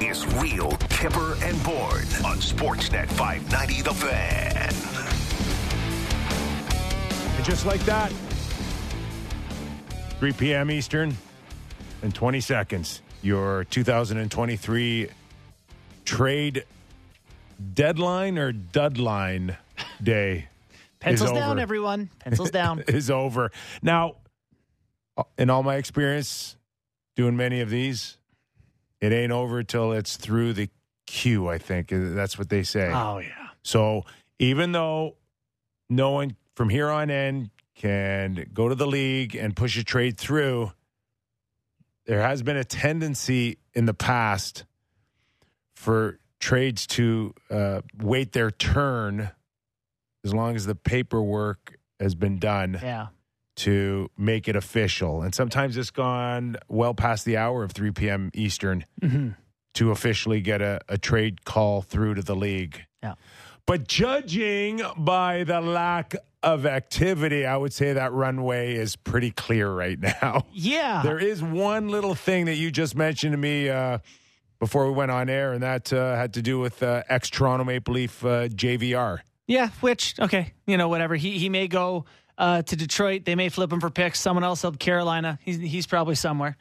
is Real Kyper and Bourne on Sportsnet 590 The Fan. And just like that, 3 p.m. Eastern in 20 seconds, your 2023 trade deadline or deadline day Pencils is down, over. everyone. Pencils down. is over. Now, in all my experience doing many of these, it ain't over till it's through the queue, I think. That's what they say. oh yeah. So even though no one from here on in can go to the league and push a trade through, there has been a tendency in the past for trades to uh, wait their turn as long as the paperwork has been done Yeah. To make it official. And sometimes it's gone well past the hour of 3 p.m. Eastern hmm to officially get a, a trade call through to the league. Yeah. But judging by the lack of activity, I would say that runway is pretty clear right now. Yeah. There is one little thing that you just mentioned to me uh, before we went on air, and that uh, had to do with uh, ex Toronto Maple Leaf uh, JVR. Yeah, which okay, you know, whatever. He he may go uh, to Detroit. They may flip him for picks. Someone else held Carolina. He's he's probably somewhere.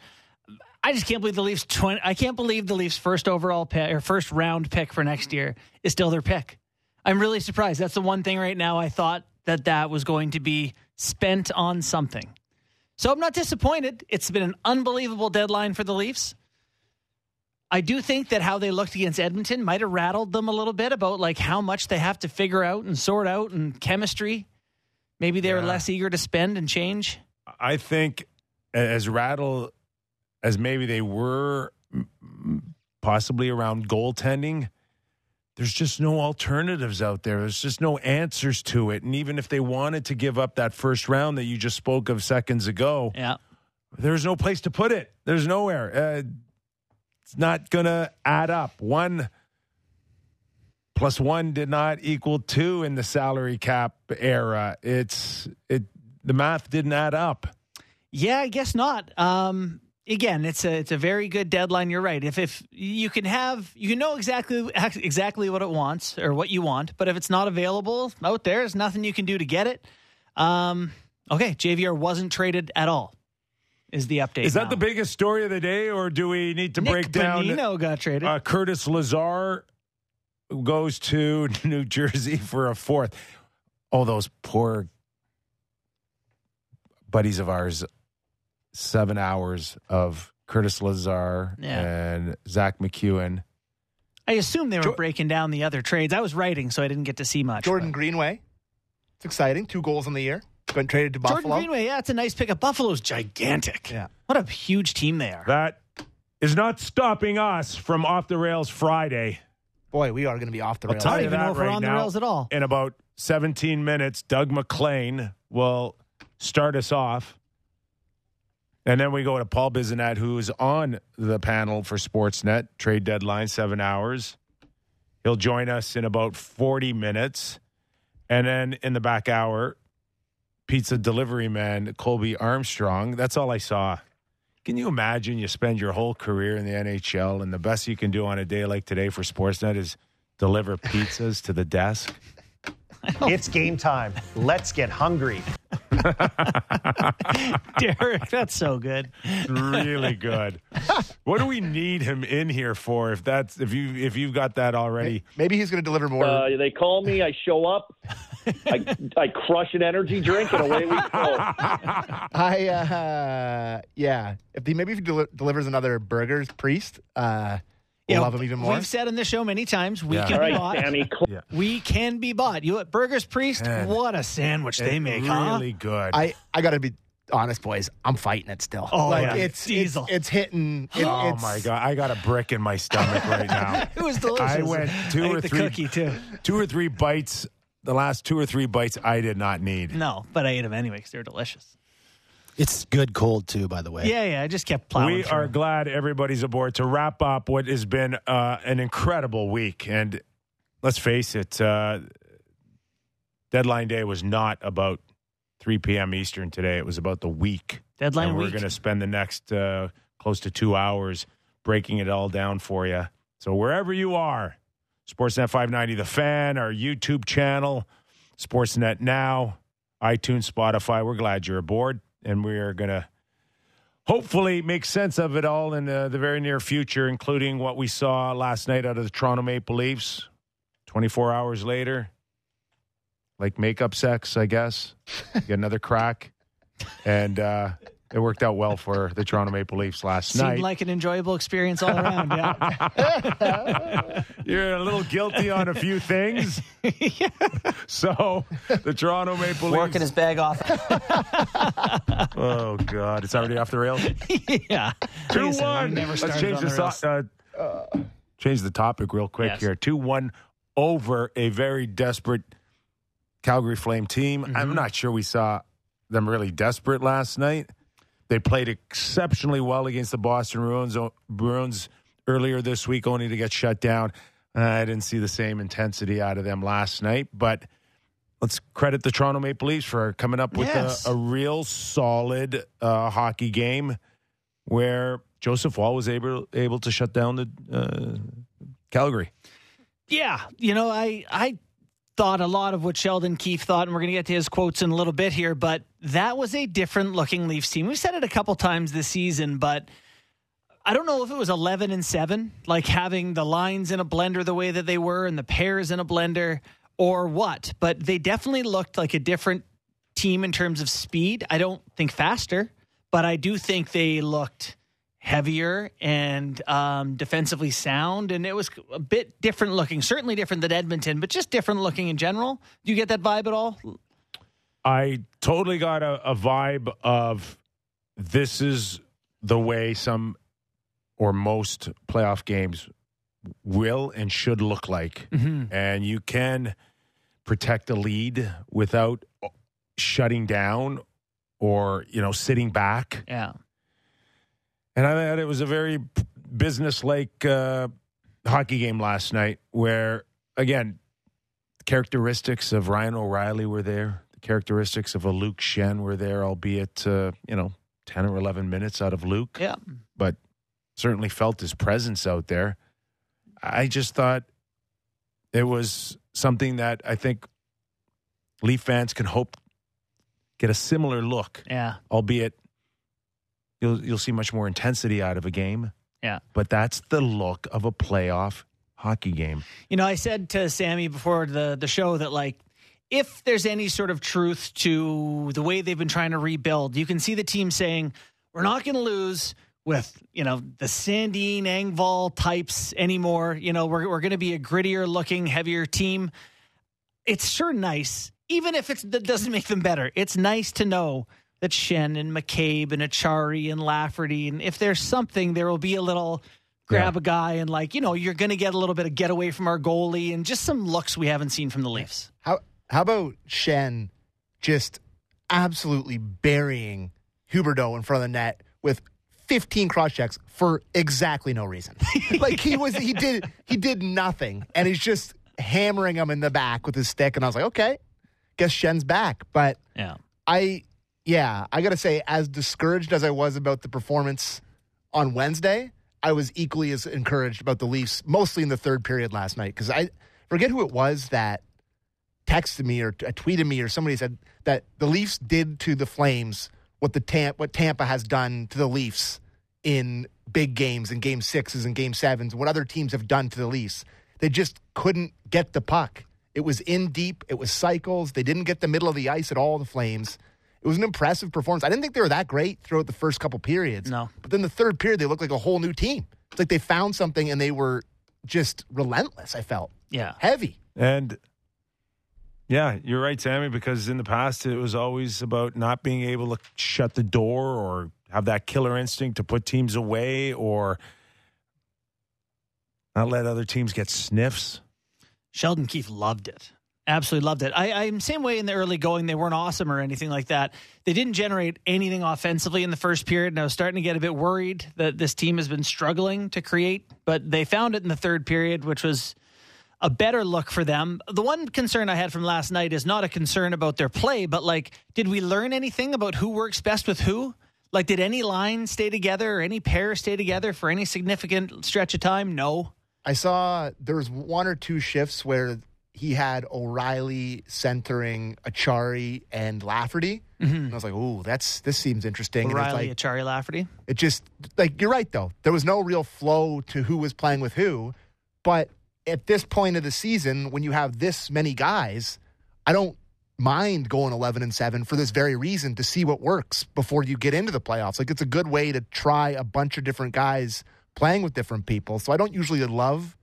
I just can't believe the Leafs. 20, I can't believe the Leafs' first overall pick or first round pick for next year is still their pick. I'm really surprised. That's the one thing right now. I thought that that was going to be spent on something. So I'm not disappointed. It's been an unbelievable deadline for the Leafs. I do think that how they looked against Edmonton might have rattled them a little bit about like how much they have to figure out and sort out and chemistry. Maybe they were less eager to spend and change. I think as rattle as maybe they were possibly around goaltending, there's just no alternatives out there. There's just no answers to it. And even if they wanted to give up that first round that you just spoke of seconds ago, Yeah. there's no place to put it. There's nowhere. Uh, it's not going to add up. One plus one did not equal two in the salary cap era. It's it. The math didn't add up. Yeah, I guess not. Um, again, it's a it's a very good deadline. You're right. If if you can have you can know exactly exactly what it wants or what you want, but if it's not available out there, there's nothing you can do to get it. Um, okay, JVR wasn't traded at all. Is the update? Is that now. the biggest story of the day, or do we need to Nick break down? Bonino got traded. Uh, Curtis Lazar goes to New Jersey for a fourth. Oh, those poor buddies of ours. Seven hours of Curtis Lazar Yeah. and Zack MacEwen. I assume they were Jo- breaking down the other trades. I was writing, so I didn't get to see much. Jordan but- Greenway. It's exciting. Two goals in the year. Been traded to Buffalo. Jordan Greenway, yeah, it's a nice pickup. Buffalo's gigantic. Yeah. What a huge team they are. That is not stopping us from off the rails Friday. Boy, we are going to be off the rails. I don't even that know if we're right on the now. rails at all. In about 17 minutes, Doug MacLean will start us off. And then we go to Paul Bissonnette, who's on the panel for Sportsnet, trade deadline, seven hours. He'll join us in about 40 minutes. And then in the back hour, pizza delivery man, Colby Armstrong. That's all I saw. Can you imagine you spend your whole career in the NHL and the best you can do on a day like today for Sportsnet is deliver pizzas to the desk? It's game time. Let's get hungry. Derek, that's so good. really good. What do we need him in here for? If that's if you if you've got that already, Maybe he's going to deliver more. Uh, they call me. I show up. I, I crush an energy drink, and away we go. I uh, yeah. If he maybe if he deli- delivers another burgers priest, uh, You we'll know, love him even more. We've said on this show many times we Yeah. can All be bought. Sammy. Cl- We can be bought. You know what? Burger's Priest, Man. what a sandwich they it make, huh? really good. I I got to be honest, boys. I'm fighting it still. Oh, like yeah. it's, it's Diesel. it's hitting. It, oh it's, my god, I got a brick in my stomach right now. It was delicious. I went two I or ate the three cookie too. two or three bites. The last two or three bites I did not need. No, but I ate them anyway because they're delicious. It's good cold too, by the way. Yeah, yeah. I just kept plowing. we through. are glad everybody's aboard to wrap up what has been uh, an incredible week. And let's face it, uh, deadline day was not about 3 p.m. Eastern today. It was about the week. Deadline and we're going to spend the next uh, close to two hours breaking it all down for you. So wherever you are, Sportsnet 590 The Fan, our YouTube channel, Sportsnet Now, iTunes, Spotify, we're glad you're aboard. And we are going to hopefully make sense of it all in uh, the very near future, including what we saw last night out of the Toronto Maple Leafs. 24 hours later, like makeup sex, I guess. Get another crack. And uh, it worked out well for the Toronto Maple Leafs last Seemed night. like an enjoyable experience all around. Yeah. You're a little guilty on a few things. So the Toronto Maple Working Leafs. his bag off. oh God, it's already off the rails. yeah. Two Like one. never Let's change on the the rails. so- uh, change the topic real quick Yes. here. Two one over a very desperate Calgary Flame team. Mm-hmm. I'm not sure we saw them really desperate last night. They played exceptionally well against the Boston Bruins, Bruins earlier this week, only to get shut down. I didn't see the same intensity out of them last night, but let's credit the Toronto Maple Leafs for coming up with Yes. a, a real solid uh, hockey game where Joseph Woll was able able to shut down the uh, Calgary. Yeah, you know, I I thought a lot of what Sheldon Keefe thought, and we're going to get to his quotes in a little bit here. But that was a different looking Leafs team. We've said it a couple times this season, but I don't know if it was eleven and seven, like having the lines in a blender the way that they were, and the pairs in a blender, or what. But they definitely looked like a different team in terms of speed. I don't think faster, but I do think they looked heavier and um, defensively sound, and it was a bit different looking. Certainly different than Edmonton, but just different looking in general. Do you get that vibe at all? I totally got a, a vibe of this is the way some or most playoff games will and should look like. And you can protect a lead without shutting down or, you know, sitting back. Yeah. And I thought it was a very business-like uh, hockey game last night, where again, characteristics of Ryan O'Reilly were there. The characteristics of a Luke Schenn were there, albeit uh, you know ten or eleven minutes out of Luke, Yeah. but certainly felt his presence out there. I just thought it was something that I think Leaf fans can hope get a similar look Yeah. albeit you'll you'll see much more intensity out of a game. Yeah. But that's the look of a playoff hockey game. You know, I said to Sammy before the the show that like if there's any sort of truth to the way they've been trying to rebuild, you can see the team saying, "We're not going to lose with you know the Sandin Engvall types anymore. You know, we're we're going to be a grittier looking, heavier team." It's sure nice, even if it's, that doesn't make them better. It's nice to know that Schenn and McCabe and Acciari and Lafferty, and if there's something, there will be a little grab Yeah. a guy and like you know you're going to get a little bit of get away from our goalie and just some looks we haven't seen from the Leafs. How how about Schenn just absolutely burying Huberdeau in front of the net with 15 cross checks for exactly no reason. like he was he did he did nothing and he's just hammering him in the back with his stick and I was like, "Okay, guess Schenn's back." But Yeah, I yeah, I got to say as discouraged as I was about the performance on Wednesday, I was equally as encouraged about the Leafs mostly in the third period last night cuz I forget who it was that texted me or uh, tweeted me or somebody said that the Leafs did to the Flames what the Tampa what Tampa has done to the Leafs in big games and game 6s and game 7s what other teams have done to the Leafs. They just couldn't get the puck. It was in deep, it was cycles. They didn't get the middle of the ice at all the Flames. It was an impressive performance. I didn't think they were that great throughout the first couple periods. No. But then the third period they looked like a whole new team. It's like they found something and they were just relentless, I felt. yeah. Heavy. And yeah, you're right, Sammy, because in the past it was always about not being able to shut the door or have that killer instinct to put teams away or not let other teams get sniffs. Sheldon Keefe loved it. Absolutely loved it. I, I'm same way in the early going. They weren't awesome or anything like that. They didn't generate anything offensively in the first period, and I was starting to get a bit worried that this team has been struggling to create. But they found it in the third period, which was a better look for them. The one concern I had from last night is not a concern about their play, but like, did we learn anything about who works best with who? Like, did any line stay together or any pair stay together for any significant stretch of time? No. I saw there was one or two shifts where he had O'Reilly centering Acciari and Lafferty. Mm-hmm. And I was like, "Ooh, that's this seems interesting." And it's O'Reilly, like, Acciari, Lafferty. it just like you're right though. There was no real flow to who was playing with who. But at this point of the season, when you have this many guys, I don't mind going 11 and 7 for this very reason to see what works before you get into the playoffs. Like it's a good way to try a bunch of different guys playing with different people. So I don't usually love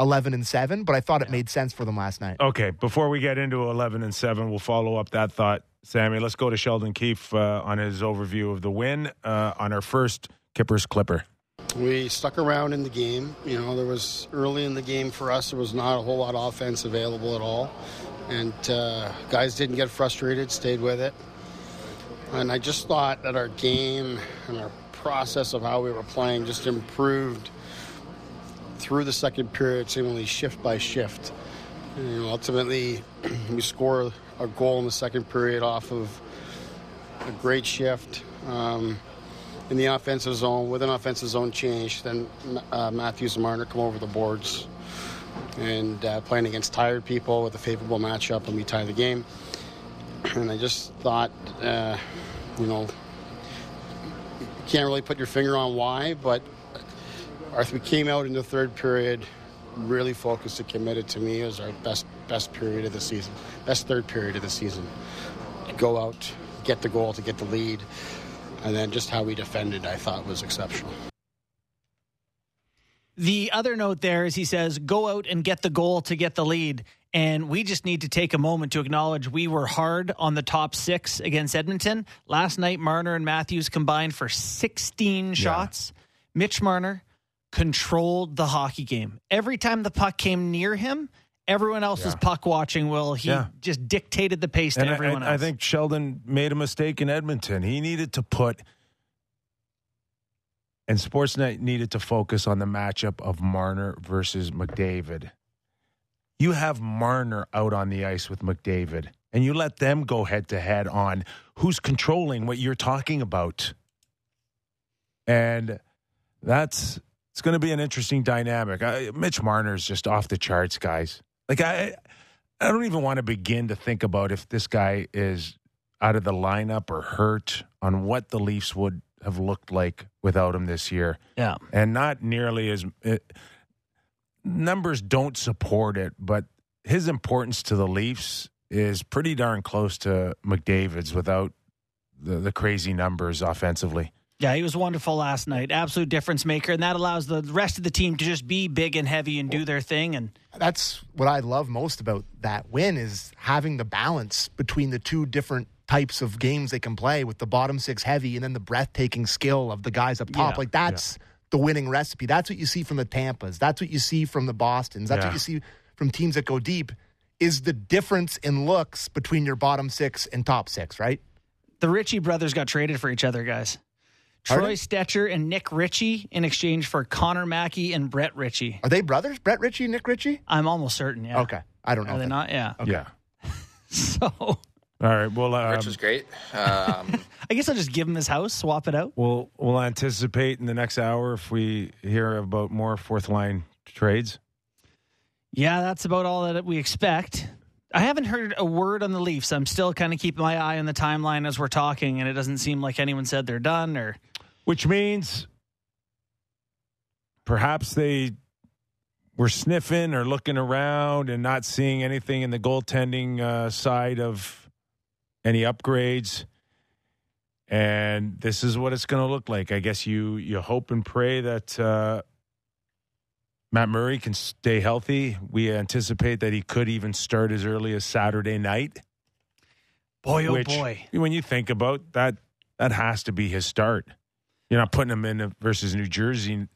11 and 7, but I thought it made sense for them last night. Okay, before we get into 11 and 7, we'll follow up that thought, Sammy. Let's go to Sheldon Keefe uh, on his overview of the win uh, on our first Kippers Clipper. We stuck around in the game. You know, there was early in the game for us, there was not a whole lot of offense available at all. And uh, guys didn't get frustrated, stayed with it. And I just thought that our game and our process of how we were playing just improved through the second period, seemingly shift by shift. And, ultimately, we score a goal in the second period off of a great shift. Um, in the offensive zone with an offensive zone change. Then uh, Matthews and Marner come over the boards and uh, playing against tired people with a favorable matchup, and we tie the game. And I just thought, uh, you know, you can't really put your finger on why, but we came out in the third period really focused and committed to me as our best best period of the season, best third period of the season. Go out, get the goal to get the lead and then just how we defended, I thought was exceptional. The other note there is he says, go out and get the goal to get the lead. And we just need to take a moment to acknowledge we were hard on the top six against Edmonton. Last night, Marner and Matthews combined for 16 shots. Mitch Marner controlled the hockey game. Every time the puck came near him, everyone else was puck watching. Well, he Yeah. just dictated the pace to And everyone I, I else? think Sheldon made a mistake in Edmonton. He needed to put, and Sportsnet needed to focus on the matchup of Marner versus McDavid. You have Marner out on the ice with McDavid, and you let them go head to head on who's controlling what you're talking about. And that's it's going to be an interesting dynamic. I, Mitch Marner's just off the charts, guys. Like I, I don't even want to begin to think about if this guy is out of the lineup or hurt on what the Leafs would have looked like without him this year, yeah. and not nearly as it, numbers don't support it, but his importance to the Leafs is pretty darn close to McDavid's without the, the crazy numbers offensively. Yeah, he was wonderful last night. Absolute difference maker. And that allows the rest of the team to just be big and heavy and do their thing. And that's what I love most about that win is having the balance between the two different types of games they can play with the bottom six heavy and then the breathtaking skill of the guys up top. Yeah. Like that's the winning recipe. That's what you see from the Tampas. That's what you see from the Bostons. That's Yeah. what you see from teams that go deep is the difference in looks between your bottom six and top six, right? the Ritchie brothers got traded for each other, guys. Pardon? Troy Stecher and Nick Ritchie in exchange for Connor Mackey and Brett Ritchie. Are they brothers? Brett Ritchie, Nick Ritchie? I'm almost certain, yeah. Okay. I don't know. Are they then. not? Yeah. Yeah. So All right. Well, um, Rich was great. Um, I guess I'll just give him his house, swap it out. we'll we'll anticipate in the next hour if we hear about more fourth line trades. Yeah, that's about all that we expect. I haven't heard a word on the Leafs. I'm still kind of keeping my eye on the timeline as we're talking, and it doesn't seem like anyone said they're done or. Which means perhaps they were sniffing or looking around and not seeing anything in the goaltending uh, side of any upgrades. And this is what it's going to look like. I guess you you hope and pray that uh, Matt Murray can stay healthy. We anticipate that he could even start as early as Saturday night. Boy, oh which, boy. when you think about that, that has to be his start. You're not putting them in versus New Jersey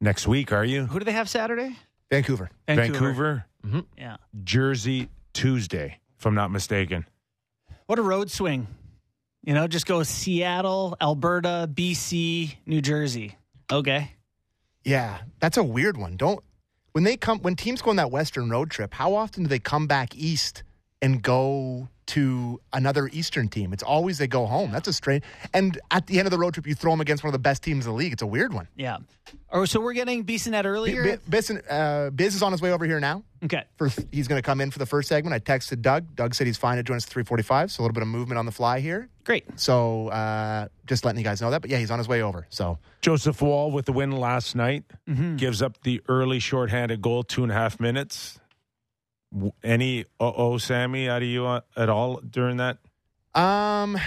next week, are you? Who do they have Saturday? Vancouver. Vancouver, mm-hmm. Yeah. Jersey, Tuesday, if I'm not mistaken. What a road swing. You know, just go Seattle, Alberta, BC, New Jersey. Okay. Yeah, that's a weird one. Don't when they come when teams go on that western road trip, how often do they come back east and go to another Eastern team. It's always they go home. That's a strange. And at the end of the road trip, you throw them against one of the best teams in the league. It's a weird one. Yeah. Oh, so we're getting Bissonnette earlier. B- Biz, uh, Biz is on his way over here now. okay. For he's going to come in for the first segment. I texted Doug. Doug said he's fine to join us at three forty-five. So a little bit of movement on the fly here. Great. So uh, just letting you guys know that. But yeah, he's on his way over. So Joseph Woll with the win last night Mm-hmm. gives up the early shorthanded goal, two and a half minutes. W- Any uh oh, Sammy, out of you uh, at all during that um,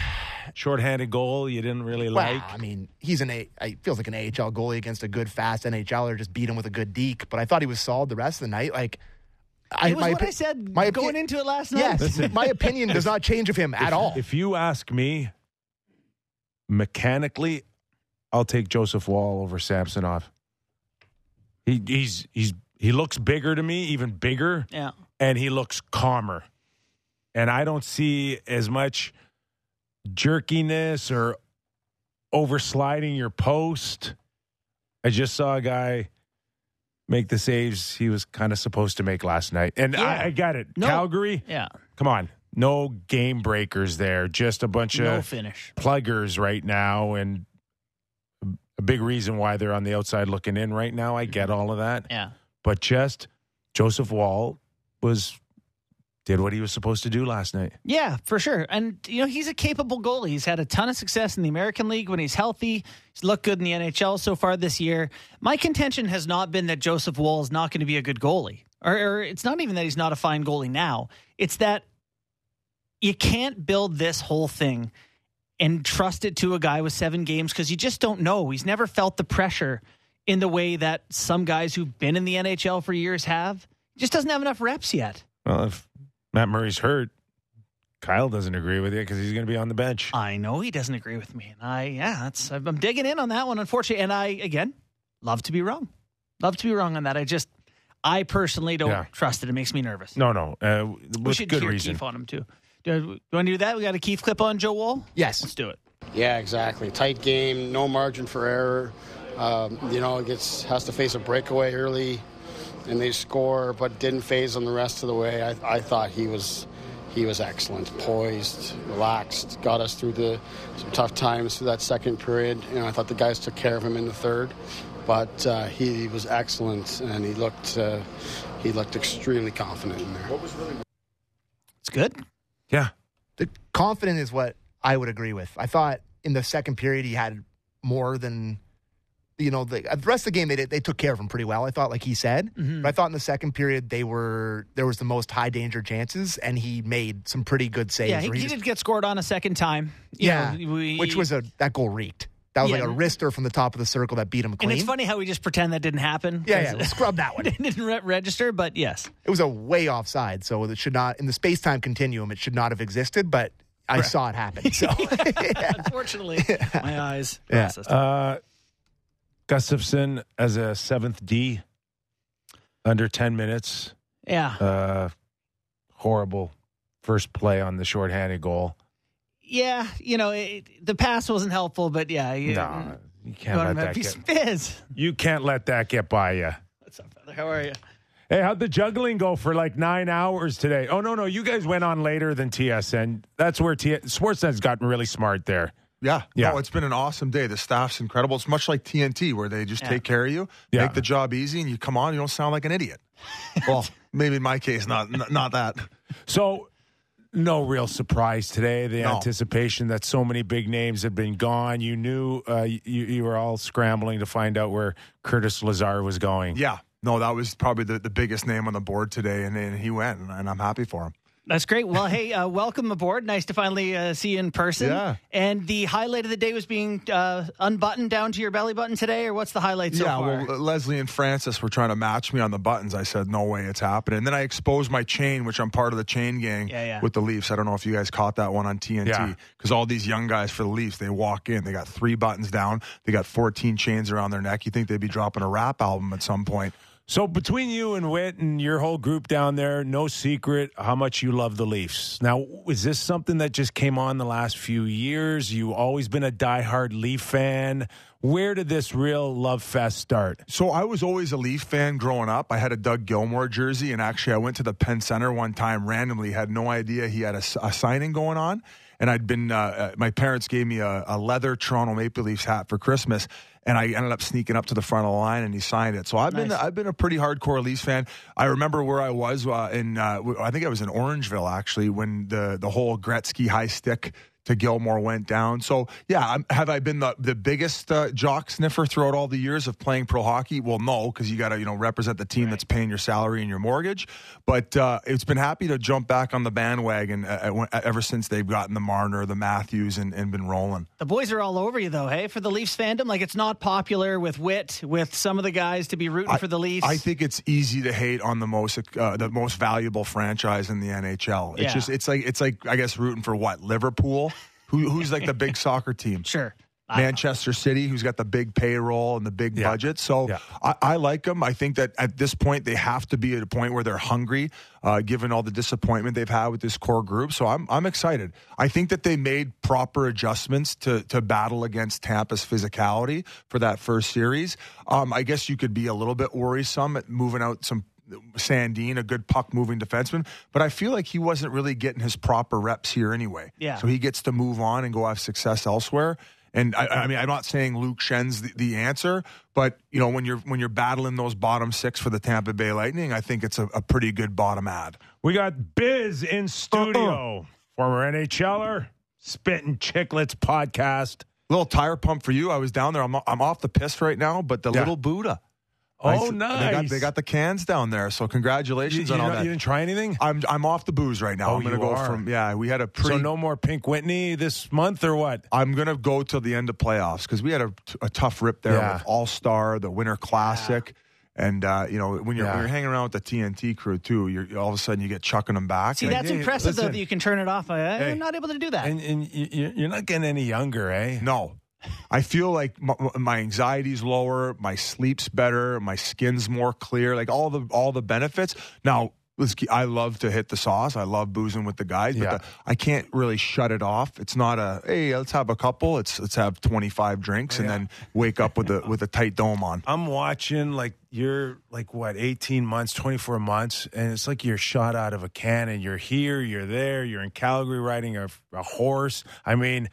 shorthanded goal you didn't really well, like? I mean, he's an A. I feels like an AHL goalie against a good, fast NHLer. Just beat him with a good deke. But I thought he was solid the rest of the night. Like. I, It was my what I said my going opi- into it last night. Yes, my opinion does not change of him at if, all. If you ask me, mechanically, I'll take Joseph Woll over Samsonov. He he's he's he looks bigger to me, even bigger, Yeah. And he looks calmer. And I don't see as much jerkiness or oversliding your post. I just saw a guy make the saves he was kind of supposed to make last night. And Yeah. I, I got it. No. Calgary, Yeah. come on. No game breakers there. Just a bunch No of finish. pluggers right now. And a big reason why they're on the outside looking in right now. I get mm-hmm. all of that. Yeah. But just Joseph Woll was did what he was supposed to do last night. Yeah, for sure. And you know, he's a capable goalie. He's had a ton of success in the American League when he's healthy. He's looked good in the NHL so far this year. My contention has not been that Joseph Woll is not going to be a good goalie. Or, or it's not even that he's not a fine goalie now. It's that you can't build this whole thing and trust it to a guy with seven games because you just don't know. He's never felt the pressure in the way that some guys who've been in the NHL for years have. He just doesn't have enough reps yet. Well, if Matt Murray's hurt, Kyle doesn't agree with you because he's going to be on the bench. I know he doesn't agree with me, and I yeah, that's I'm digging in on that one. Unfortunately, and I again love to be wrong, love to be wrong on that. I just I personally don't Yeah. trust it. It makes me nervous. No, no, uh, we should good hear reason. Keefe on him too. Do you want to do that? We got a Keefe clip on Joe Woll. yes, Let's do it. Yeah, exactly. Tight game, no margin for error. Um, you know, it gets has to face a breakaway early, and they score, but didn't phase them the rest of the way. I, I thought he was he was excellent, poised, relaxed, got us through the some tough times through that second period. You know, I thought the guys took care of him in the third, but uh, he was excellent, and he looked uh, he looked extremely confident in there. What was really It's good. Yeah, the confident is what I would agree with. I thought in the second period he had more than you know the, the rest of the game they did, they took care of him pretty well. I thought like he said, Mm-hmm. but I thought in the second period they were there was the most high danger chances and he made some pretty good saves. Yeah, he, where he just- did get scored on a second time. You yeah, know, we- which was a that goal reeked. That was Yeah. like a wrister from the top of the circle that beat him clean. and it's funny how we just pretend that didn't happen. Yeah, yeah, 'cause scrub that one. it didn't re- register, but yes, It was a way offside, so it should not in the space time continuum. It should not have existed, but I saw it happen. So unfortunately, my eyes. Yeah. uh, Gustafsson as a seventh D, under ten minutes. yeah. Uh, horrible first play on the shorthanded goal. Yeah, you know, it, the pass wasn't helpful, but yeah. You, No, you can't let that get. You can't let that get by you. What's up, brother? How are you? Hey, how'd the juggling go for like nine hours today? Oh no, no, you guys went on later than TSN. That's where T- Sportsnet's gotten really smart there. Yeah. Yeah. No, it's been an awesome day. The staff's incredible. It's much like TNT where they just Yeah. take care of you, Yeah. make the job easy, and you come on, you don't sound like an idiot. well, maybe in my case, not not that. So, no real surprise today. The No. anticipation that so many big names had been gone. You knew uh, you, you were all scrambling to find out where Curtis Lazar was going. Yeah. No, that was probably the, the biggest name on the board today, and, and he went, and, and I'm happy for him. That's great. Well, hey, uh, welcome aboard. Nice to finally uh, see you in person. Yeah. And the highlight of the day was being uh, unbuttoned down to your belly button today, or what's the highlight so yeah, far? well, Leslie and Francis were trying to match me on the buttons. I said, no way, it's happening. And then I exposed my chain, which I'm part of the chain gang Yeah, yeah. with the Leafs. I don't know if you guys caught that one on TNT. Because all these young guys for the Leafs, they walk in, they got three buttons down, they got 14 chains around their neck. You think they'd be dropping a rap album at some point. So between you and Whit and your whole group down there, no secret how much you love the Leafs. Now, is this something that just came on the last few years? You always been a diehard Leaf fan. Where did this real love fest start? So I was always a Leaf fan growing up. I had a Doug Gilmour jersey, and actually I went to the Pen Centre one time randomly. Had no idea he had a, a signing going on, and I'd been. Uh, uh, my parents gave me a, a, leather Toronto Maple Leafs hat for Christmas, and I ended up sneaking up to the front of the line, and he signed it. So I've nice. been I've been a pretty hardcore Leafs fan. I remember where I was uh, in. Uh, I think I was in Orangeville actually when the the whole Gretzky high stick to Gilmour went down. So yeah, have I been the the biggest uh, jock sniffer throughout all the years of playing pro hockey? Well, no, because you got to you know represent the team right. that's paying your salary and your mortgage. But uh, it's been happy to jump back on the bandwagon uh, uh ever since they've gotten the Marner, the Matthews, and, and been rolling. The boys are all over you though, hey, for the Leafs fandom. Like it's not popular with wit with some of the guys to be rooting I, for the Leafs. I think it's easy to hate on the most uh, the most valuable franchise in the NHL. It's yeah. just it's like it's like I guess rooting for what Liverpool. Who, who's like the big soccer team? Sure. Manchester City, who's got the big payroll and the big yeah. budget. So yeah. I, I, like them. I think that at this point they have to be at a point where they're hungry, uh, given all the disappointment they've had with this core group. So I'm I'm excited. I think that they made proper adjustments to to battle against Tampa's physicality for that first series. Um, I guess you could be a little bit worrisome at moving out some Sandin, a good puck moving defenseman, but I feel like he wasn't really getting his proper reps here anyway. Yeah. So he gets to move on and go have success elsewhere. And I, I mean, I'm not saying Luke Schenn's the, the, answer, but you know, when you're when you're battling those bottom six for the Tampa Bay Lightning, I think it's a, a pretty good bottom ad. We got Biz in studio, uh-uh. former NHLer, Spittin' Chiclets podcast. Little tire pump for you. I was down there. I'm I'm off the piss right now, but the yeah. little Buddha Oh, nice. They got, they got, the cans down there, so congratulations you, you on all that. You didn't try anything? I'm I'm off the booze right now. Oh, I'm going to go are. from yeah. We had a pretty. So no more Pink Whitney this month or what? I'm going to go till the end of playoffs because we had a, a, tough rip there yeah. with All Star, the Winter Classic. Yeah. And uh, you know when you're yeah. when you're hanging around with the TNT crew too, you're all of a sudden you get chucking them back. See, that's impressive though that you can turn it off. I, am hey, not able to do that. And, and you're not getting any younger, eh? No, I feel like my, my anxiety's lower, my sleep's better, my skin's more clear, like all the all the benefits. Now, let's I love to hit the sauce. I love boozing with the guys, but yeah. the, I can't really shut it off. It's not a hey, let's have a couple. It's let's have twenty five drinks oh, and then wake up with a with a tight dome on. I'm watching like you're like what eighteen months, twenty four months, and it's like you're shot out of a cannon. You're here, you're there, you're in Calgary riding a, a horse. I mean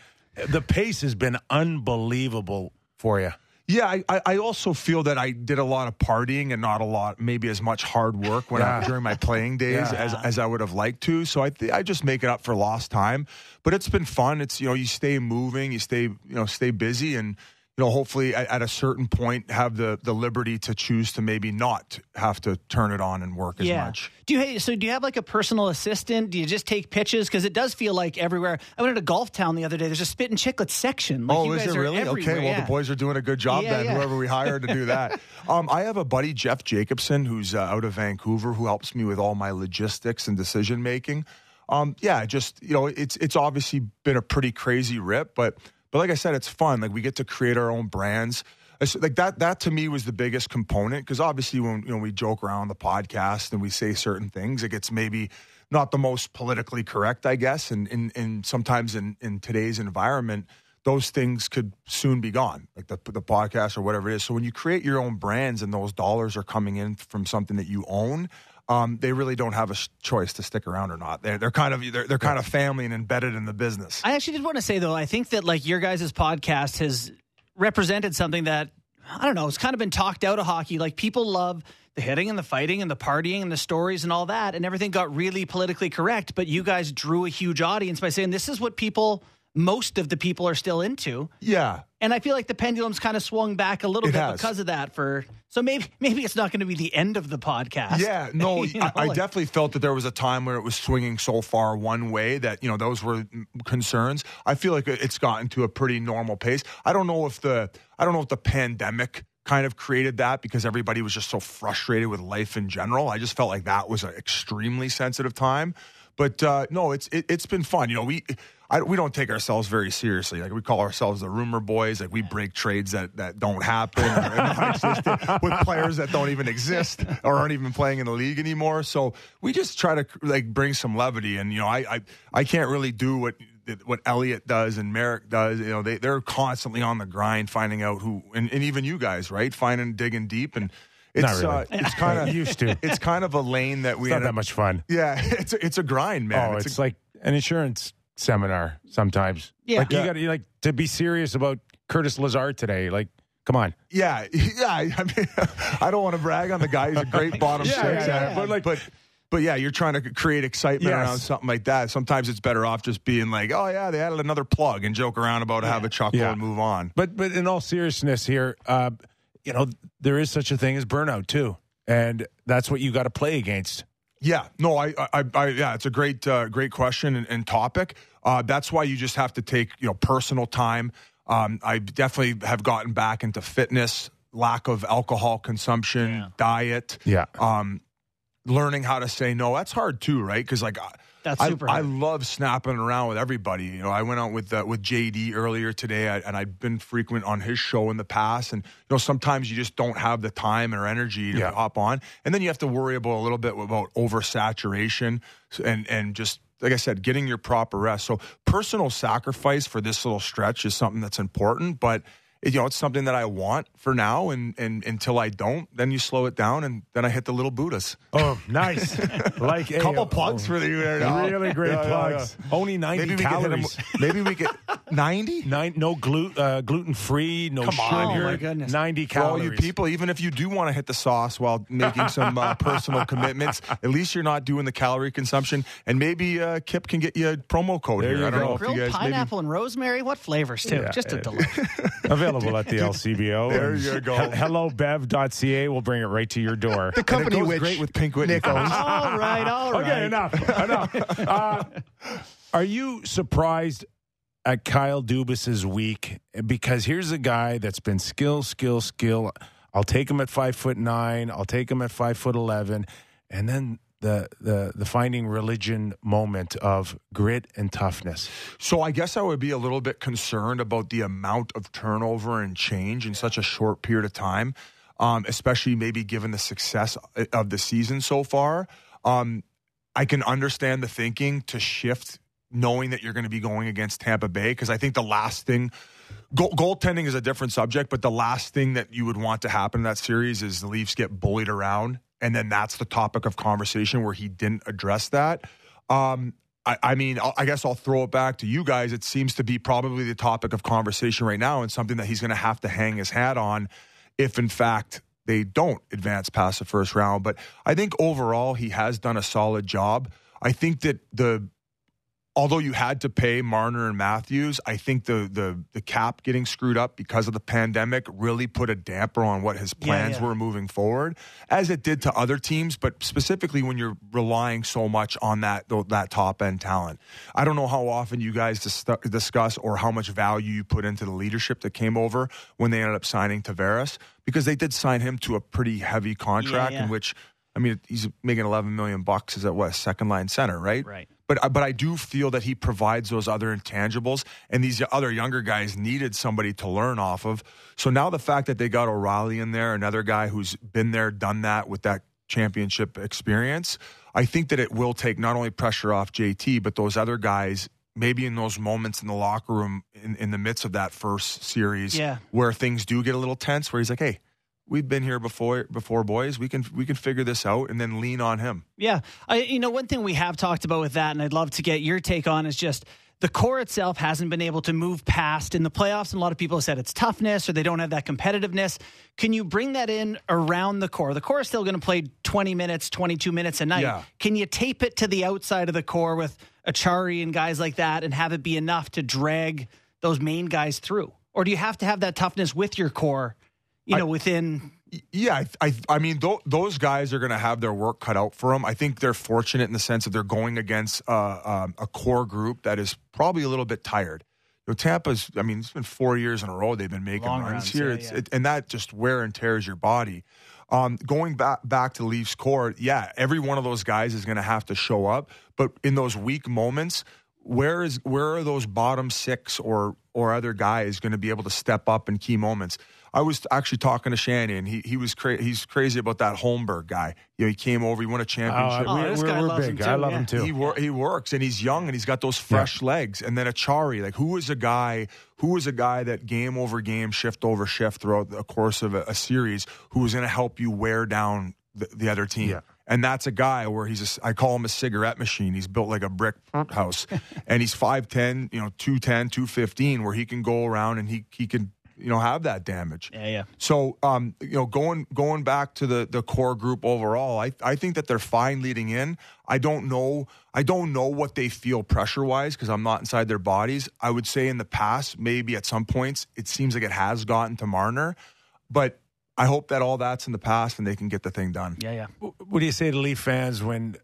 the pace has been unbelievable for you. Yeah, I, I also feel that I did a lot of partying and not a lot, maybe as much hard work when yeah. I, during my playing days yeah. as, as I would have liked to. So I th- I just make it up for lost time. But it's been fun. It's you know you stay moving, you stay you know stay busy, and you know, hopefully at, at, a certain point have the the liberty to choose to maybe not have to turn it on and work as yeah. much. Do you so do you have like a personal assistant? Do you just take pitches? Because it does feel like everywhere. I went to a Golf Town the other day. There's a Spittin' Chiclets section. Like oh, is it really? Okay, well yeah. the boys are doing a good job yeah, then. Whoever we hired to do that. um, I have a buddy Jeff Jacobson who's uh, out of Vancouver who helps me with all my logistics and decision making. Um, yeah, just you know, it's it's obviously been a pretty crazy rip, but but like I said, it's fun. Like we get to create our own brands. Like that, that to me was the biggest component because obviously when you know we joke around the podcast and we say certain things, it gets maybe not the most politically correct, I guess, and and, sometimes in in today's environment, those things could soon be gone, like the the podcast or whatever it is. So when you create your own brands and those dollars are coming in from something that you own, um, they really don't have a choice to stick around or not. They're, they're kind of they're, they're kind of family and embedded in the business. I actually did want to say though, I think that like your guys' podcast has represented something that I don't know. It's kind of been talked out of hockey. Like people love the hitting and the fighting and the partying and the stories and all that, and everything got really politically correct. But you guys drew a huge audience by saying this is what people most of the people are still into. Yeah. And I feel like the pendulum's kind of swung back a little it bit has. because of that. For so maybe maybe it's not going to be the end of the podcast. Yeah, no, you know, I, I definitely felt that there was a time where it was swinging so far one way that you know those were concerns. I feel like it's gotten to a pretty normal pace. I don't know if the I don't know if the pandemic kind of created that because everybody was just so frustrated with life in general. I just felt like that was an extremely sensitive time. But uh, no, it's it, has been fun. You know, we I, we don't take ourselves very seriously. Like we call ourselves the rumor boys. Like we break trades that, that don't happen with players that don't even exist or aren't even playing in the league anymore. So we just try to like bring some levity. And you know, I I, I can't really do what what Elliotte does and Marek does. You know, they they're constantly on the grind, finding out who, and, and even you guys, right? Finding, digging deep, and it's Not really. uh, it's kind of Used to. It's kind of a lane that we It's not that up- much fun. Yeah, it's a, it's a grind, man. oh, it's, a- like an insurance seminar sometimes. Yeah. Like you Yeah. got to like to be serious about Curtis Lazar today. Like, come on. yeah, yeah. I mean, I don't want to brag on the guy. He's a great bottom Yeah, six, yeah, uh, yeah. but like, but. But yeah, you're trying to create excitement Yes. around something like that. Sometimes it's better off just being like, "Oh yeah, they added another plug," and joke around about it, have a chuckle, Yeah. and move on. But but in all seriousness here, uh, you know, there is such a thing as burnout too, and that's what you got to play against. Yeah, no, I, I, I yeah, it's a great, uh, great question and, and topic. Uh, that's why you just have to take, you know, personal time. Um, I definitely have gotten back into fitness, lack of alcohol consumption, diet. Yeah. Um, learning how to say no. That's hard too, right? Because like, I- That's I, super I hard. love snapping around with everybody. You know, I went out with uh, with JD earlier today, I, and I've been frequent on his show in the past. And you know, sometimes you just don't have the time or energy to Yeah. hop on, and then you have to worry about a little bit about oversaturation and and just like I said, getting your proper rest. So personal sacrifice for this little stretch is something that's important, but. It- You know, it's something that I want for now, and, and until I don't, then you slow it down, and then I hit the little Buddhas. Oh, nice! like A couple plugs for you there. Really great Yeah, yeah, plugs. Only ninety Maybe we could calories. maybe we get ninety. Nine, no glu- uh, gluten free, no Come on. sugar. Oh, my goodness. Ninety For all you people, even if you do want to hit the sauce while making some uh, personal commitments, at least you're not doing the calorie consumption. And maybe uh, Kip can get you a promo code There here. you I don't go. know if you Grilled guys maybe. pineapple and rosemary. What flavors too? Yeah, Just a it- delight. Available at the LCBO. There And you go. he- HelloBev.ca will bring it right to your door. The company it which great with Pink Whitney. Nick all right, all right. Okay, enough. enough. Uh, are you surprised at Kyle Dubas's week? Because here's a guy that's been skill, skill, skill. I'll take him at five foot nine. I'll take him at five foot eleven, and then the the the finding religion moment of grit and toughness. So I guess I would be a little bit concerned about the amount of turnover and change in such a short period of time, um, especially maybe given the success of the season so far. Um, I can understand the thinking to shift, knowing that you're going to be going against Tampa Bay, because I think the last thing. Goal, goaltending is a different subject, but the last thing that you would want to happen in that series is the Leafs get bullied around, and then that's the topic of conversation where he didn't address that. Um, I, I mean, I'll, I guess I'll throw it back to you guys. It seems to be probably the topic of conversation right now, and something that he's going to have to hang his hat on if, in fact, they don't advance past the first round. But I think overall, he has done a solid job. I think that the although you had to pay Marner and Matthews, I think the the the cap getting screwed up because of the pandemic really put a damper on what his plans yeah. were moving forward, as it did to other teams, but specifically when you're relying so much on that that top end talent. I don't know how often you guys dis- discuss or how much value you put into the leadership that came over when they ended up signing Tavares because they did sign him to a pretty heavy contract yeah. in which I mean he's making 11 million bucks is at what second line center, right? Right. But uh, but I do feel that he provides those other intangibles, and these other younger guys needed somebody to learn off of. So now the fact that they got O'Reilly in there, another guy who's been there, done that with that championship experience, I think that it will take not only pressure off JT, but those other guys. Maybe in those moments in the locker room, in, in the midst of that first series, Yeah. where things do get a little tense, where he's like, "Hey, we've been here before, before boys. We can we can figure this out," and then lean on him. Yeah. I, you know, one thing we have talked about with that, and I'd love to get your take on, is just the core itself hasn't been able to move past in the playoffs. And a lot of people have said it's toughness or they don't have that competitiveness. Can you bring that in around the core? The core is still going to play 20 minutes, 22 minutes a night. Yeah. Can you tape it to the outside of the core with Acciari and guys like that and have it be enough to drag those main guys through? Or do you have to have that toughness with your core, you know, within Yeah, I, I, I mean, th- those guys are going to have their work cut out for them. I think they're fortunate in the sense that they're going against uh, um, a core group that is probably a little bit tired. You know, Tampa's. I mean, it's been four years in a row they've been making Long runs runs, here, yeah, it's, yeah. It, and that just wear and tears your body. Um, going back back to Leafs core, yeah, every one of those guys is going to have to show up. But in those weak moments, where is where are those bottom six or or other guys going to be able to step up in key moments? I was actually talking to Shanny, and he he was cra- he's crazy about that Holmberg guy. You know, he came over, he won a oh, championship. Oh, we- this we're, guy we're loves big. him too, I love yeah. him too. He wor- he works and he's young and he's got those fresh legs. And then Acciari, like who is a guy who is a guy that game over game, shift over shift throughout the course of a, a series who is going to help you wear down the, the other team. Yeah. And that's a guy where he's a s I call him a cigarette machine. He's built like a brick house. and he's 5'10, you know, 210, 215, where he can go around and he he can, you know, have that damage. Yeah, yeah. So, um, you know, going going back to the the core group overall, I I think that they're fine leading in. I don't know I don't know what they feel pressure wise because I'm not inside their bodies. I would say in the past, maybe at some points, it seems like it has gotten to Marner, but I hope that all that's in the past and they can get the thing done. Yeah, yeah. What do you say to Leaf fans when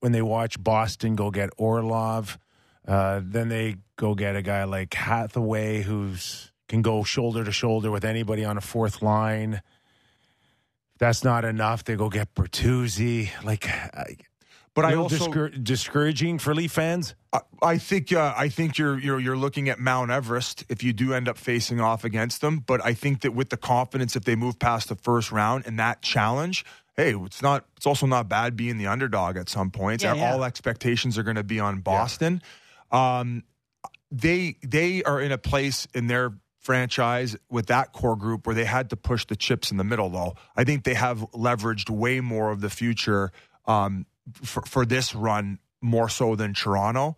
when they watch Boston go get Orlov, uh, then they go get a guy like Hathaway who's can go shoulder to shoulder with anybody on a fourth line. If that's not enough. They go get Bertuzzi. Like, I, But I also discour- discouraging for Leaf fans. I- I think uh, I think you're you're you're looking at Mount Everest if you do end up facing off against them. But I think that with the confidence, if they move past the first round and that challenge, hey, it's not it's also not bad being the underdog at some points. Yeah, yeah. All expectations are going to be on Boston. Um, they they are in a place in their franchise with that core group where they had to push the chips in the middle. Though I think they have leveraged way more of the future um, for, for this run more so than Toronto.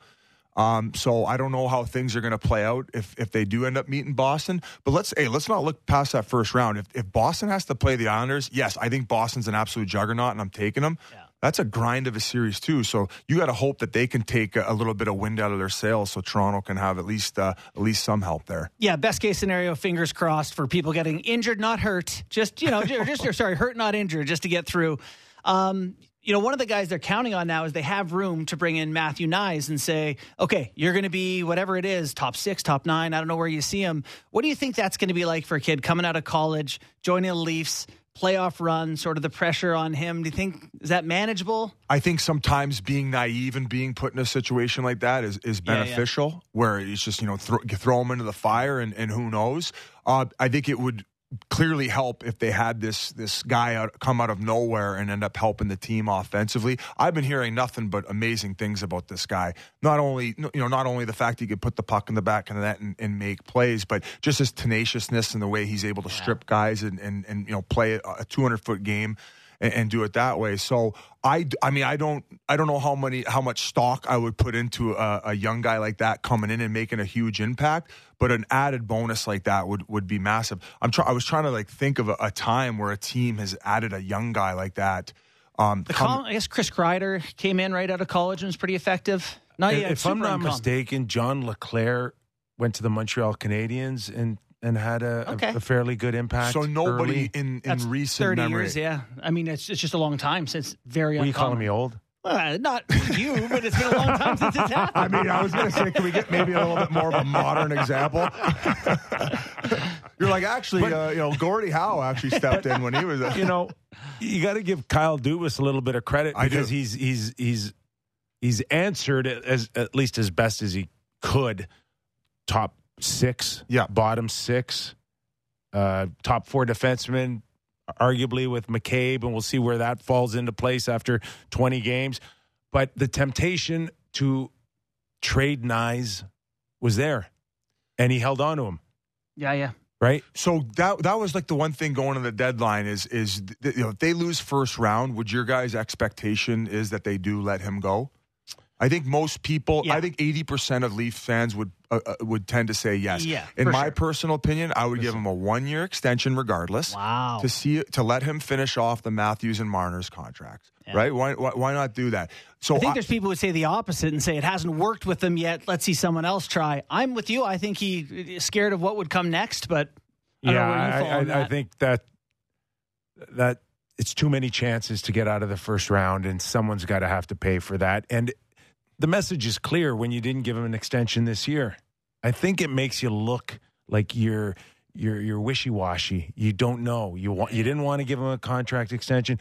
Um, so I don't know how things are going to play out if if they do end up meeting Boston. But let's hey, let's not look past that first round. If if Boston has to play the Islanders, yes, I think Boston's an absolute juggernaut, and I'm taking them. That's a grind of a series too. So you got to hope that they can take a, little bit of wind out of their sails, so Toronto can have at least uh, at least some help there. Yeah, best case scenario, fingers crossed for people getting injured, not hurt. Just you know, ju- just or sorry, hurt, not injured, just to get through. Um, you know, one of the guys they're counting on now is they have room to bring in Matthew Knies and say, okay, you're going to be whatever it is, top six, top nine. I don't know where you see him. What do you think that's going to be like for a kid coming out of college, joining the Leafs, playoff run, sort of the pressure on him? Do you think is that manageable? I think sometimes being naive and being put in a situation like that is, is Yeah, yeah. beneficial, where it's just, you know, throw, you throw them into the fire and, and who knows. Uh, I think it would clearly help if they had this this guy out, come out of nowhere and end up helping the team offensively. I've been hearing nothing but amazing things about this guy. Not only you know not only the fact he could put the puck in the back of the net and, and make plays, but just his tenaciousness and the way he's able to strip guys and, and and you know play a- a 200 foot game and, and do it that way. So I, I mean, I don't, I don't know how many, how much stock I would put into a, a young guy like that coming in and making a huge impact. But an added bonus like that would would be massive. I'm trying. I was trying to like think of a, a time where a team has added a young guy like that. Um, The come- Col- I guess Chris Kreider came in right out of college and was pretty effective. Not And yet. if I'm not uncommon. mistaken, John LeClair went to the Montreal Canadiens and and had a, a- Okay. a fairly good impact. so nobody early. in in That's recent 30 memory. years, yeah. I mean, it's, it's just a long time since very Were you uncommon. calling me old? Well, not you, but it's been a long time since it's happened. I mean, I was going to say, can we get maybe a little bit more of a modern example? You're like, actually, uh, you know, Gordie Howe actually stepped in when he was. A, you know, you got to give Kyle Dubas a little bit of credit I because do. he's he's he's he's answered as at least as best as he could. Top six, Yeah. bottom six, uh, top four defensemen, arguably with McCabe, and we'll see where that falls into place after twenty games. But the temptation to trade Knies was there, and he held on to him. Yeah, yeah. Right? So that that was like the one thing going to the deadline is is you know if they lose first round, would your guys' expectation is that they do let him go? I think most people, Yeah. I think eighty percent of Leaf fans would uh, uh, would tend to say yes. Yeah, In my sure. personal opinion, I would give him a one year extension regardless. Wow. To see to let him finish off the Matthews and Marner's contracts. Right? Why, why why not do that? So I think I- there's people who would say the opposite and say it hasn't worked with them yet. Let's see someone else try. I'm with you. I think he is scared of what would come next, but I don't know where you fall I, I, I think that that it's too many chances to get out of the first round, and someone's got to have to pay for that. And the message is clear when you didn't give him an extension this year. I think it makes you look like you're you're you're wishy washy. You don't know. You want you didn't want to give him a contract extension,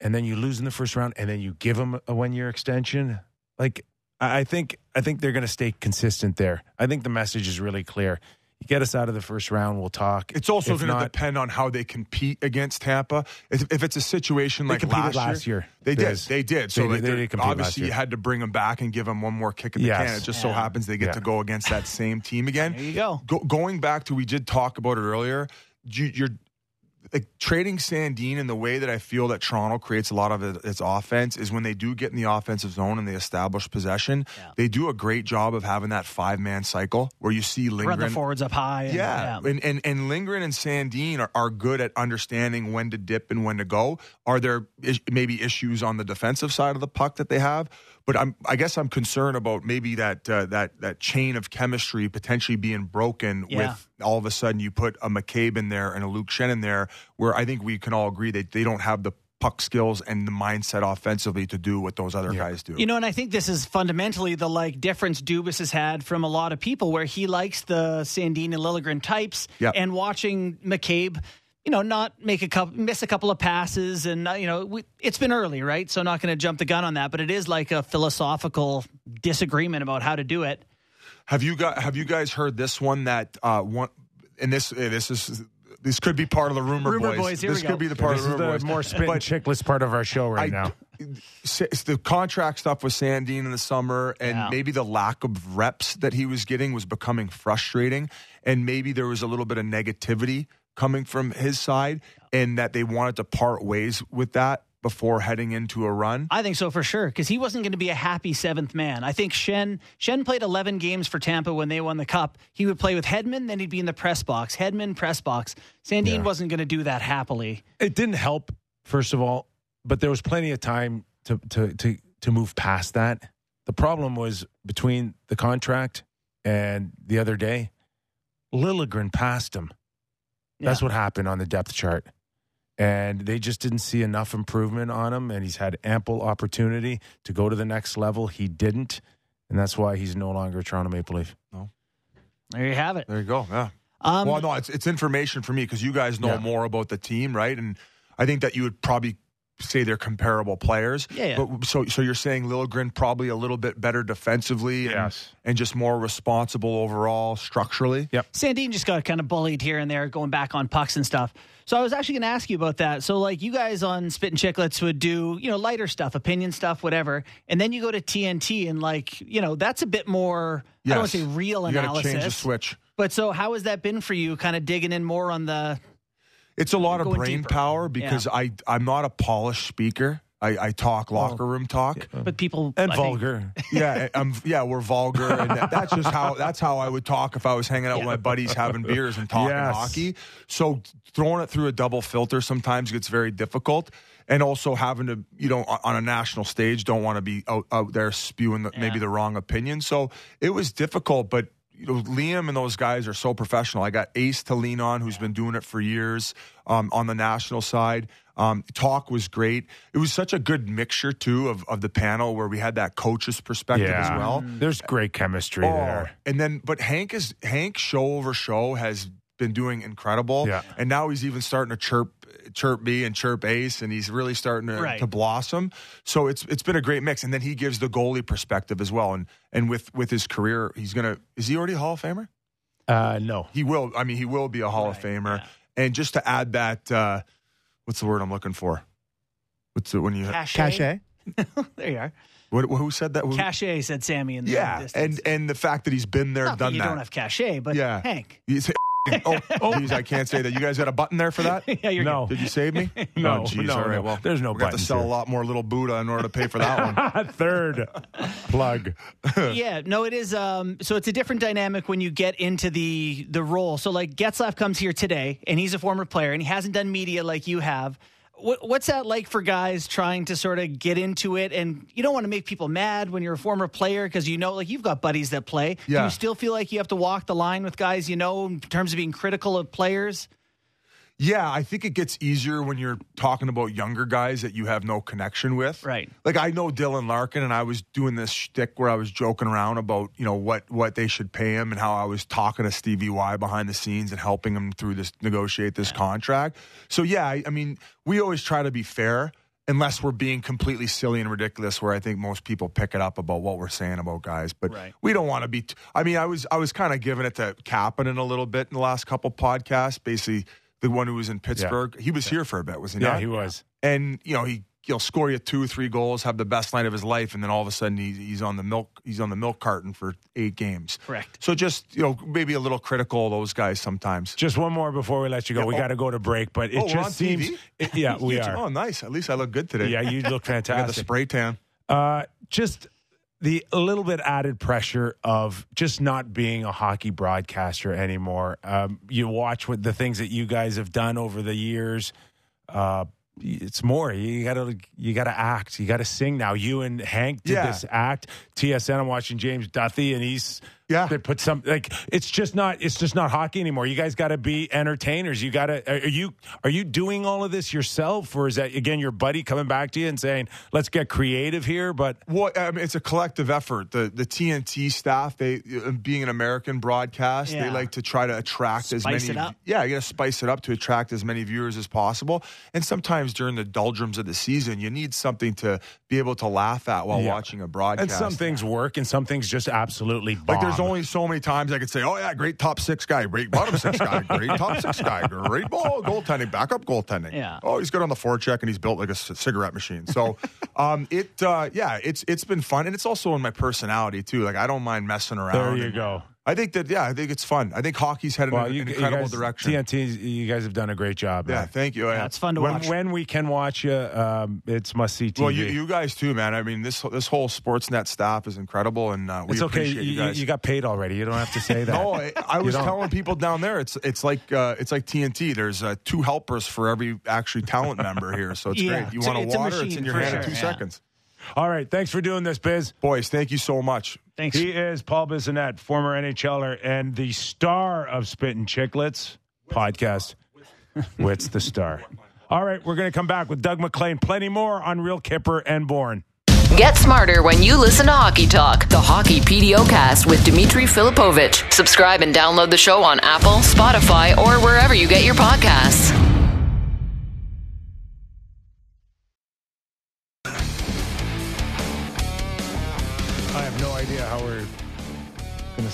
and then you lose in the first round, and then you give him a one year extension. Like I think I think they're going to stay consistent there. I think the message is really clear. You get us out of the first round, we'll talk. It's also going to depend on how they compete against Tampa. If, if it's a situation They like competed last, last year. they did. Yes. They did. So They like they they're- did obviously, you had to bring them back and give them one more kick at the Yes. can. It just so happens they get Yeah. to go against that same team again. There you go. Go, going back to we did talk about it earlier. You, you're like trading Sandin in the way that I feel that Toronto creates a lot of its offense is when they do get in the offensive zone and they establish possession. Yeah. They do a great job of having that five man cycle where you see Run the Lindgren. forwards up high. and- Yeah, and and and Liljegren and Sandin are, are good at understanding when to dip and when to go. Are there is, maybe issues on the defensive side of the puck that they have? But I'm I guess I'm concerned about maybe that uh, that that chain of chemistry potentially being broken Yeah. with all of a sudden you put a McCabe in there and a Luke Schenn in there, where I think we can all agree that they don't have the puck skills and the mindset offensively to do what those other guys do. You know, and I think this is fundamentally the like difference Dubas has had from a lot of people, where he likes the Sandin and Liljegren types, Yep. and watching McCabe, you know, not make a couple, miss a couple of passes, and uh, you know, we, it's been early, right? So not going to jump the gun on that, but it is like a philosophical disagreement about how to do it. Have you got Have you guys heard this one that uh, one? And this uh, this is this could be part of the rumor, Rumor boys, here this we could go. be the part this of is the rumor the boys. more spit But and chickless part of our show right I- now. s- the contract stuff with Sandin in the summer, and Yeah. maybe the lack of reps that he was getting was becoming frustrating, and maybe there was a little bit of negativity coming from his side, and that they wanted to part ways with that before heading into a run. I think so for sure because he wasn't going to be a happy seventh man. I think Schenn Schenn played 11 games for Tampa when they won the cup. He would play with Hedman, then he'd be in the press box. Hedman press box. Sandin wasn't going to do that happily. It didn't help, first of all, but there was plenty of time to to to to move past that. The problem was between the contract and the other day, Liljegren passed him. That's Yeah. what happened on the depth chart. And they just didn't see enough improvement on him, and he's had ample opportunity to go to the next level. He didn't, and that's why he's no longer a Toronto Maple Leaf. No. There you have it. There you go. Yeah. Um, well, no, it's it's information for me because you guys know Yeah. more about the team, right? And I think that you would probably say they're comparable players. Yeah, yeah. But so so you're saying Liljegren probably a little bit better defensively, and, Yes. and just more responsible overall structurally. Yep. Sandin just got kind of bullied here and there, going back on pucks and stuff. So I was actually going to ask you about that. So like you guys on Spittin' Chiclets would do, you know, lighter stuff, opinion stuff, whatever, and then you go to TNT and like, you know, that's a bit more. I don't want to say real You got to analysis. change the switch. But so how has that been for you? Kind of digging in more on the. It's a lot of brain deeper. power because I I'm not a polished speaker. I, I talk locker room talk. But people And I think- vulgar. yeah, I'm, yeah, we're vulgar, and that, that's just how that's how I would talk if I was hanging out with my buddies having beers and talking Yes. hockey. So throwing it through a double filter sometimes gets very difficult, and also having to you know on on a national stage don't want to be out, out there spewing the, maybe the wrong opinion. So it was difficult, but. You know, Liam and those guys are so professional. I got Ace to lean on, who's been doing it for years um, on the national side. Um, talk was great. It was such a good mixture too of, of the panel where we had that coach's perspective as well. There's great chemistry Oh, there. and then, but Hank is Hank show over show has been doing incredible. Yeah. And now he's even starting to chirp chirp me and chirp Ace, and he's really starting to, Right. to blossom. So it's it's been a great mix. And then he gives the goalie perspective as well. And and with with his career, he's gonna is he already a Hall of Famer? Uh, no. He will. I mean, he will be a Hall of Famer. And just to add that, uh, what's the word I'm looking for? What's it when you Cachet. Cachet. There you are. what, who said that? Who- Cachet said Sammy in the yeah, distance. and and the fact that he's been there, Not that you that. don't have cachet, but Yeah. Hank. You say, oh, oh, geez, I can't say that. You guys got a button there for that? Yeah, you're No. Did you save me? No, oh, geez, no, all right. no. Well, There's no we got to sell here. a lot more little Buddha in order to pay for that one. Third plug. yeah, no, it is. Um, so it's a different dynamic when you get into the the role. So like Getzlaff comes here today, and he's a former player, and he hasn't done media like you have. What, what's that like for guys trying to sort of get into it? And you don't want to make people mad when you're a former player because you know, like you've got buddies that play. Do you still feel like you have to walk the line with guys you know in terms of being critical of players? Yeah, I think it gets easier when you're talking about younger guys that you have no connection with. Right. Like I know Dylan Larkin, and I was doing this shtick where I was joking around about you know what what they should pay him, and how I was talking to Stevie Y behind the scenes and helping him through this negotiate this contract. So yeah, I, I mean, we always try to be fair. unless we're being completely silly and ridiculous, where I think most people pick it up about what we're saying about guys. But Right. we don't want to be. T- I mean, I was I was kind of giving it to Kapanen a little bit in the last couple podcasts. Basically, the one who was in Pittsburgh, he was here for a bit, was he Yeah, not? he was. and you know he he'll score you two or three goals, have the best night of his life, and then all of a sudden he's, he's on the milk he's on the milk carton for eight games. Correct. So just you know maybe a little critical of those guys sometimes. Just one more before we let you go. Yeah, we oh. got to go to break, but it Oh, we're just on seems. TV? it- yeah, we You- are. Oh, nice. At least I look good today. Yeah, you look I got the spray tan. Uh, just the a little bit added pressure of just not being a hockey broadcaster anymore. Um, you watch what the things that you guys have done over the years. Uh, it's more. You gotta you gotta act. You gotta sing now. You and Hank did Yeah. this act. TSN. I'm watching James Duthie, and he's Yeah. They put some like it's just not it's just not hockey anymore. You guys got to be entertainers. You got to are you are you doing all of this yourself, or is that again your buddy coming back to you and saying let's get creative here? But Well, I mean, it's a collective effort. The the TNT staff, they uh, being an American broadcast, they like to try to attract as many. it up. Yeah, you got to spice it up to attract as many viewers as possible. And sometimes during the doldrums of the season, you need something to be able to laugh at while Yeah. watching a broadcast. and some things work, and some things just absolutely bomb. Like there's only so many times I could say, "Oh yeah, great top six guy, great bottom six guy, great top six guy, great ball goaltending, backup goaltending." Yeah. Oh, he's good on the forecheck and he's built like a c- cigarette machine. So, um, it uh, yeah, it's it's been fun and it's also in my personality too. Like I don't mind messing around. there you and go. I think that yeah, I think it's fun. I think hockey's headed Well, in you, an you incredible guys, direction. TNT, you guys have done a great job. Yeah, man. thank you. Yeah, it's fun to when, watch. when we can watch you, um, it's must see TV. Well, you, you guys too, man. I mean, this this whole Sportsnet staff is incredible, and uh, we it's okay. appreciate You, you guys. you got paid already. You don't have to say that. No, I, I was telling people down there it's it's like uh, it's like TNT. There's uh, two helpers for every actually talent member here, so it's Yeah. great. You want it's a a water? It's in your for hand in two yeah. seconds. All right, thanks for doing this, Biz. Boys, thank you so much. Thanks. He is Paul Bissonnette, former NHLer and the star of Spittin' Chicklets podcast. Whit's the star. All right, we're going to come back with Doug MacLean. Plenty more on Real Kyper and Bourne. Get smarter when you listen to Hockey Talk, the Hockey PDOcast with Dimitri Filipovic. Subscribe and download the show on Apple, Spotify, or wherever you get your podcasts.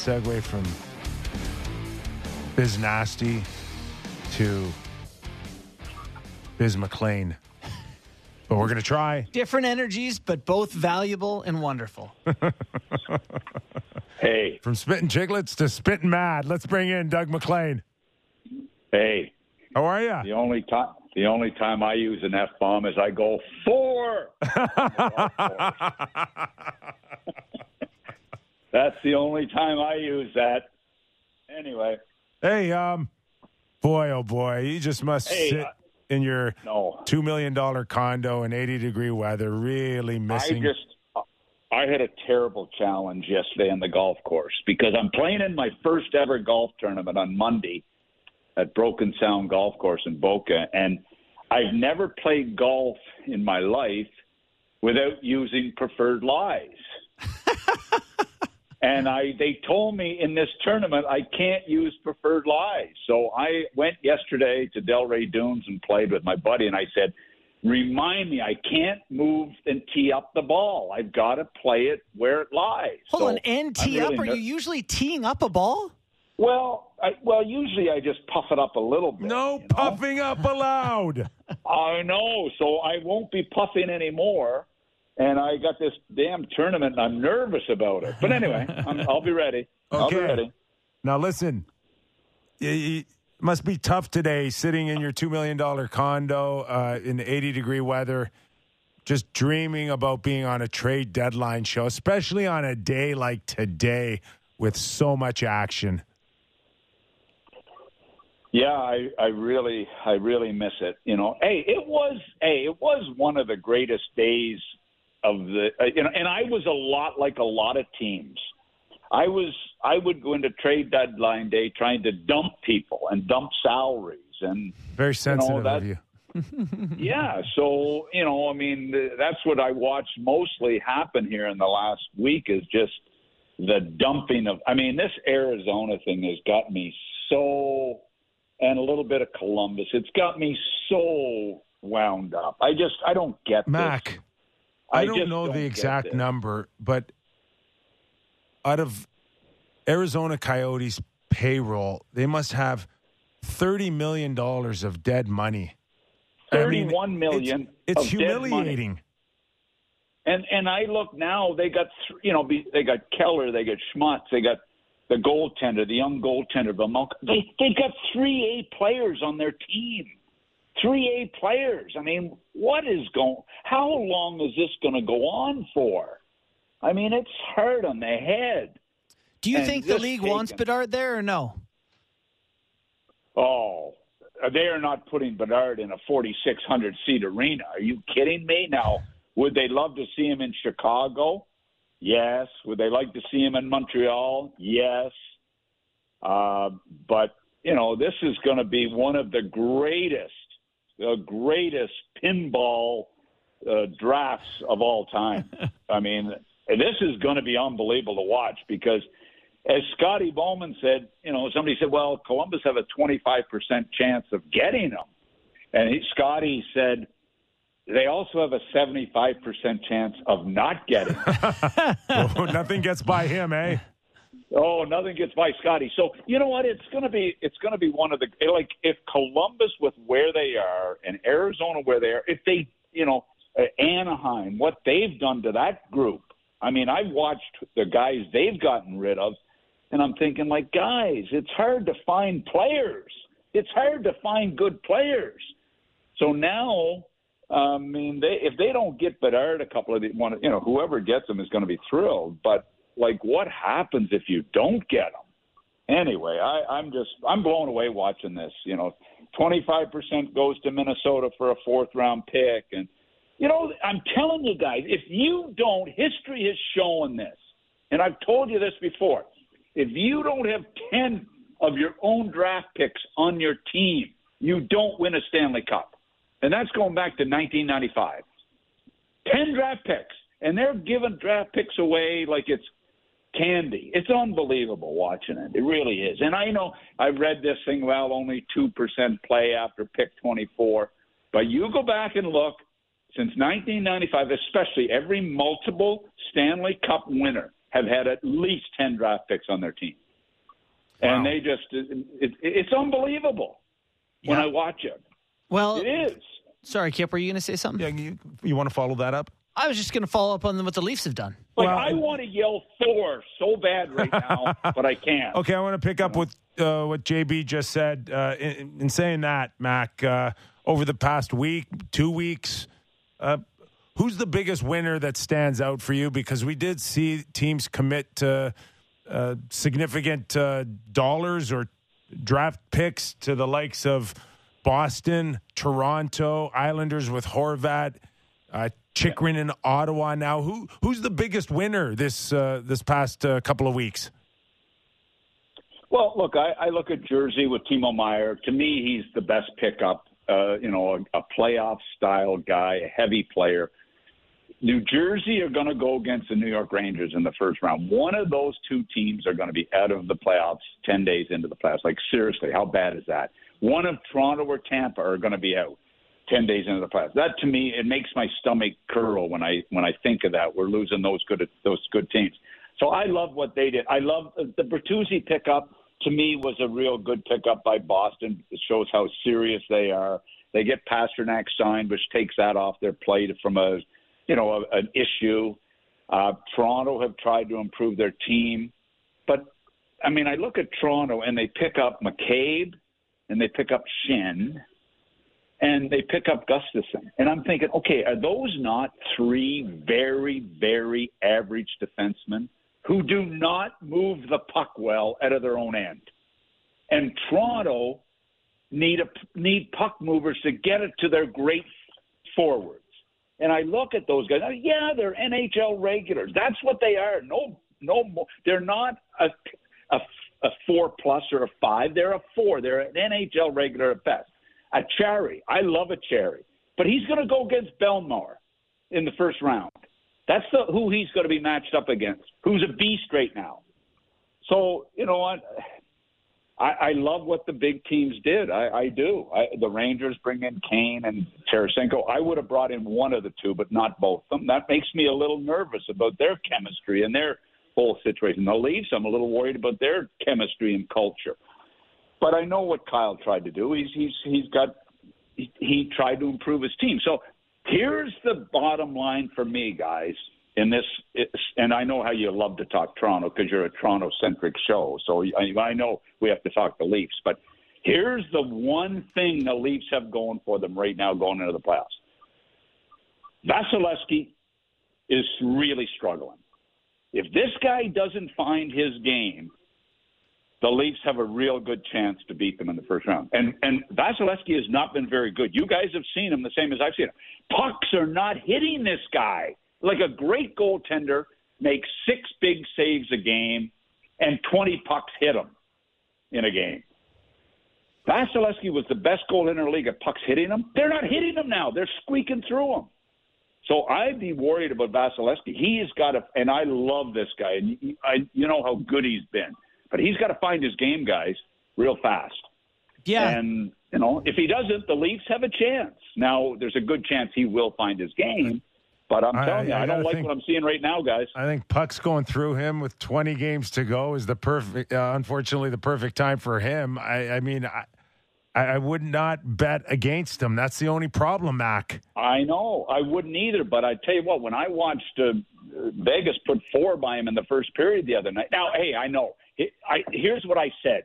Segue from Biz Nasty to Biz MacLean. But we're going to try. Different energies, but both valuable and wonderful. Hey, From spitting Chiclets to spitting Mad. Let's bring in Doug MacLean. hey. How are you? The only time the only time I use an F bomb is I go four. The only time I use that. Anyway, Hey, um, boy, oh boy, you just must Hey, sit uh, in your no. two million dollar condo in eighty degree weather, really missing. I just I had a terrible challenge yesterday on the golf course because I'm playing in my first ever golf tournament on Monday at Broken Sound Golf Course in Boca and I've never played golf in my life without using preferred lies. and I they told me in this tournament I can't use preferred lies. So I went yesterday to Delray Dunes and played with my buddy and I said, "Remind me, I can't move and tee up the ball. I've got to play it where it lies." Hold So on, and tee I'm up. really Are ner- you usually teeing up a ball? Well, I, well, usually I just puff it up a little bit. no you know? puffing up allowed. I know, so I won't be puffing anymore. And I got this damn tournament, and I'm nervous about it. But anyway, I'm, I'll be ready. I'll be Okay. ready. now listen, y- y- it must be tough today, sitting in your two million dollar condo uh, in eighty degree weather, just dreaming about being on a trade deadline show, especially on a day like today with so much action. Yeah, I, I really, I really miss it. You know, hey, it was, hey, it was one of the greatest days of the, uh, you know, and I was a lot like a lot of teams. I was, I would go into trade deadline day trying to dump people and dump salaries and Very sensitive that- of you. yeah, so you know, I mean, that's what I watched mostly happen here in the last week is just the dumping of. I mean, this Arizona thing has got me so, and a little bit of Columbus. It's got me so wound up. I just I don't get Mac. This. I, I don't know don't the exact number, but out of Arizona Coyotes payroll, they must have thirty million dollars of dead money. Thirty-one I mean, million. It's, it's humiliating. And and I look now, they got you know they got Keller, they got Schmaltz, they got the goaltender, the young goaltender, They they've got three A players on their team. Three A players. I mean, what is going? How long is this going to go on for? I mean, it's hurt on the head. Do you and think the league taken, wants Bedard there or no? Oh, they are not putting Bedard in a 4,600 seat arena. Are you kidding me? Now, would they love to see him in Chicago? Yes. Would they like to see him in Montreal? Yes. Uh, but, you know, this is going to be one of the greatest, the greatest pinball uh, drafts of all time. I mean, this is going to be unbelievable to watch because, as Scotty Bowman said, you know, somebody said, well, Columbus have a 25% chance of getting them," And he, Scotty said, they also have a 75% chance of not getting nothing gets by him, eh? Oh, nothing gets by Scotty. So you know what? It's gonna be it's gonna be one of the like if Columbus with where they are and Arizona where they are, if they you know uh, Anaheim, what they've done to that group. I mean, I've watched the guys they've gotten rid of, and I'm thinking like, guys, it's hard to find players. It's hard to find good players. So now I mean, they if they don't get Bedard, a couple of the one, you know, whoever gets them is going to be thrilled. But like, what happens if you don't get them? Anyway, I, I'm just I'm blown away watching this. You know, 25% goes to Minnesota for a fourth round pick, and you know, I'm telling you guys, if you don't, history has shown this, and I've told you this before. If you don't have 10 of your own draft picks on your team, you don't win a Stanley Cup and that's going back to 1995. Ten draft picks, and they're giving draft picks away like it's candy. It's unbelievable watching it. It really is. And I know I've read this thing. Well, only two percent play after pick 24, but you go back and look. Since 1995, especially every multiple Stanley Cup winner have had at least 10 draft picks on their team. Wow. And they just, it, it, it's unbelievable yeah. when I watch it. Well, it is. Sorry, Kip, were you going to say something? Yeah, you, you want to follow that up? I was just going to follow up on what the Leafs have done. Like well, I want to yell Thor so bad right now, but I can't. Okay, I want to pick up with uh, what JB just said. Uh, in, in, saying that, Mac, uh, over the past week, two weeks, uh, who's the biggest winner that stands out for you? Because we did see teams commit to uh, significant uh, dollars or draft picks to the likes of Boston, Toronto, Islanders with Horvat, uh, Chychrun in Ottawa. Now, who who's the biggest winner this uh, this past uh, couple of weeks? Well, look, I, I look at Jersey with Timo Meier. To me, he's the best pickup. Uh, you know, a, a playoff style guy, a heavy player. New Jersey are going to go against the New York Rangers in the first round. One of those two teams are going to be out of the playoffs 10 days into the playoffs. Like, seriously, how bad is that? One of Toronto or Tampa are going to be out 10 days into the playoffs. That to me, it makes my stomach curl when I when I think of that. We're losing those good those good teams. So I love what they did. I love the Bertuzzi pickup. To me, was a real good pickup by Boston. It shows how serious they are. They get Pastrnak signed, which takes that off their plate from a you know, a, an issue. Uh, Toronto have tried to improve their team, but I mean, I look at Toronto and they pick up McCabe and they pick up Schenn and they pick up Gustafsson, and I'm thinking, okay, are those not three very, very average defensemen who do not move the puck well out of their own end? And Toronto need a need puck movers to get it to their great forwards. And I look at those guys. Yeah, they're NHL regulars. That's what they are. No, no more. They're not a, a, a four plus or a five. They're a four. They're an NHL regular at best. A Cherry. I love a Cherry, but he's going to go against Bellemare in the first round. That's the who he's going to be matched up against. Who's a beast right now. So you know what? I, I love what the big teams did. I, I do. I, the Rangers bring in Kane and Tarasenko. I would have brought in one of the two, but not both of them. That makes me a little nervous about their chemistry and their whole situation. The Leafs, I'm a little worried about their chemistry and culture. But I know what Kyle tried to do. He's he's he's got he, he tried to improve his team. So here's the bottom line for me, guys in this, and I know how you love to talk Toronto because you're a Toronto centric show. So I, I know we have to talk the Leafs, but here's the one thing the Leafs have going for them right now going into the playoffs. Vasilevskiy is really struggling. If this guy doesn't find his game, the Leafs have a real good chance to beat them in the first round. And and Vasilevskiy has not been very good. You guys have seen him the same as I've seen him. Pucks are not hitting this guy like a great goaltender makes six big saves a game and 20 pucks hit him in a game. Vasilevskiy was the best goaltender in the league at pucks hitting him. They're not hitting him now. They're squeaking through him. So I'd be worried about Vasilevskiy. He's got a, and I love this guy, and I, you know how good he's been, but he's got to find his game, guys, real fast. Yeah. And you know, if he doesn't, the Leafs have a chance. Now, there's a good chance he will find his game. But I'm telling I, you, I, I don't like think, what I'm seeing right now, guys. I think Puck's going through him with 20 games to go is the perfect, uh, unfortunately, the perfect time for him. I, I mean, I, I would not bet against him. That's the only problem, Mac. I know. I wouldn't either. But I tell you what, when I watched uh, Vegas put four by him in the first period the other night. Now, hey, I know. I, here's what I said.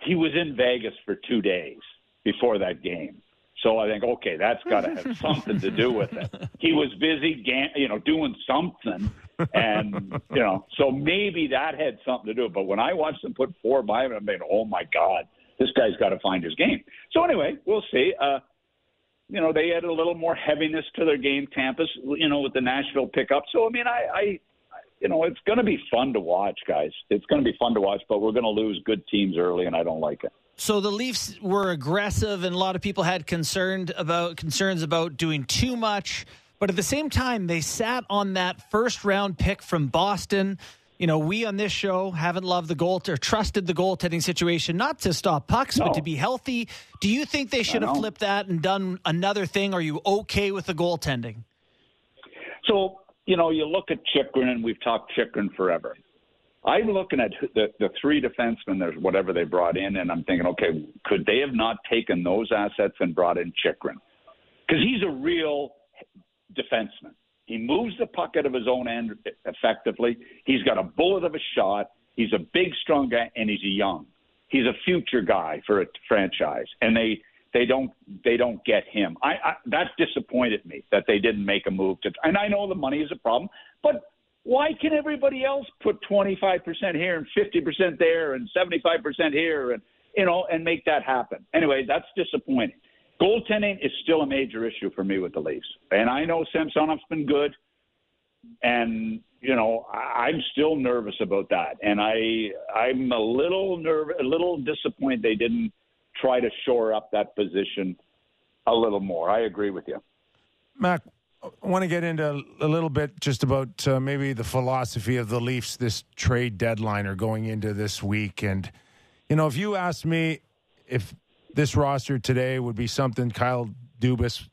He was in Vegas for two days before that game. So I think, okay, that's got to have something to do with it. He was busy, you know, doing something, and you know, so maybe that had something to do. But when I watched them put four by him, I'm thinking, oh my god, this guy's got to find his game. So anyway, we'll see. Uh, you know, they added a little more heaviness to their game, Tampa's, you know, with the Nashville pickup. So I mean, I, I you know, it's going to be fun to watch, guys. It's going to be fun to watch, but we're going to lose good teams early, and I don't like it. So the Leafs were aggressive, and a lot of people had concerned about concerns about doing too much. But at the same time, they sat on that first round pick from Boston. You know, we on this show haven't loved the goal or trusted the goaltending situation, not to stop pucks, no. but to be healthy. Do you think they should have flipped that and done another thing? Are you okay with the goaltending? So, you know, you look at Chychrun, and we've talked Chychrun forever. I'm looking at the, the three defensemen, there's whatever they brought in, and I'm thinking, okay, could they have not taken those assets and brought in Chychrun? Because he's a real defenseman. He moves the puck out of his own end effectively. He's got a bullet of a shot. He's a big, strong guy, and he's young. He's a future guy for a franchise, and they they don't they don't get him. I, I that disappointed me that they didn't make a move to. And I know the money is a problem, but why can everybody else put 25% here and 50% there and 75% here and you know and make that happen? Anyway, that's disappointing. Goaltending is still a major issue for me with the Leafs, and I know Samsonov's been good, and you know I'm still nervous about that, and I I'm a little nervous, a little disappointed they didn't try to shore up that position a little more. I agree with you. Mac, I want to get into a little bit just about uh, maybe the philosophy of the Leafs this trade deadline or going into this week. And, you know, if you asked me if this roster today would be something Kyle Dubas,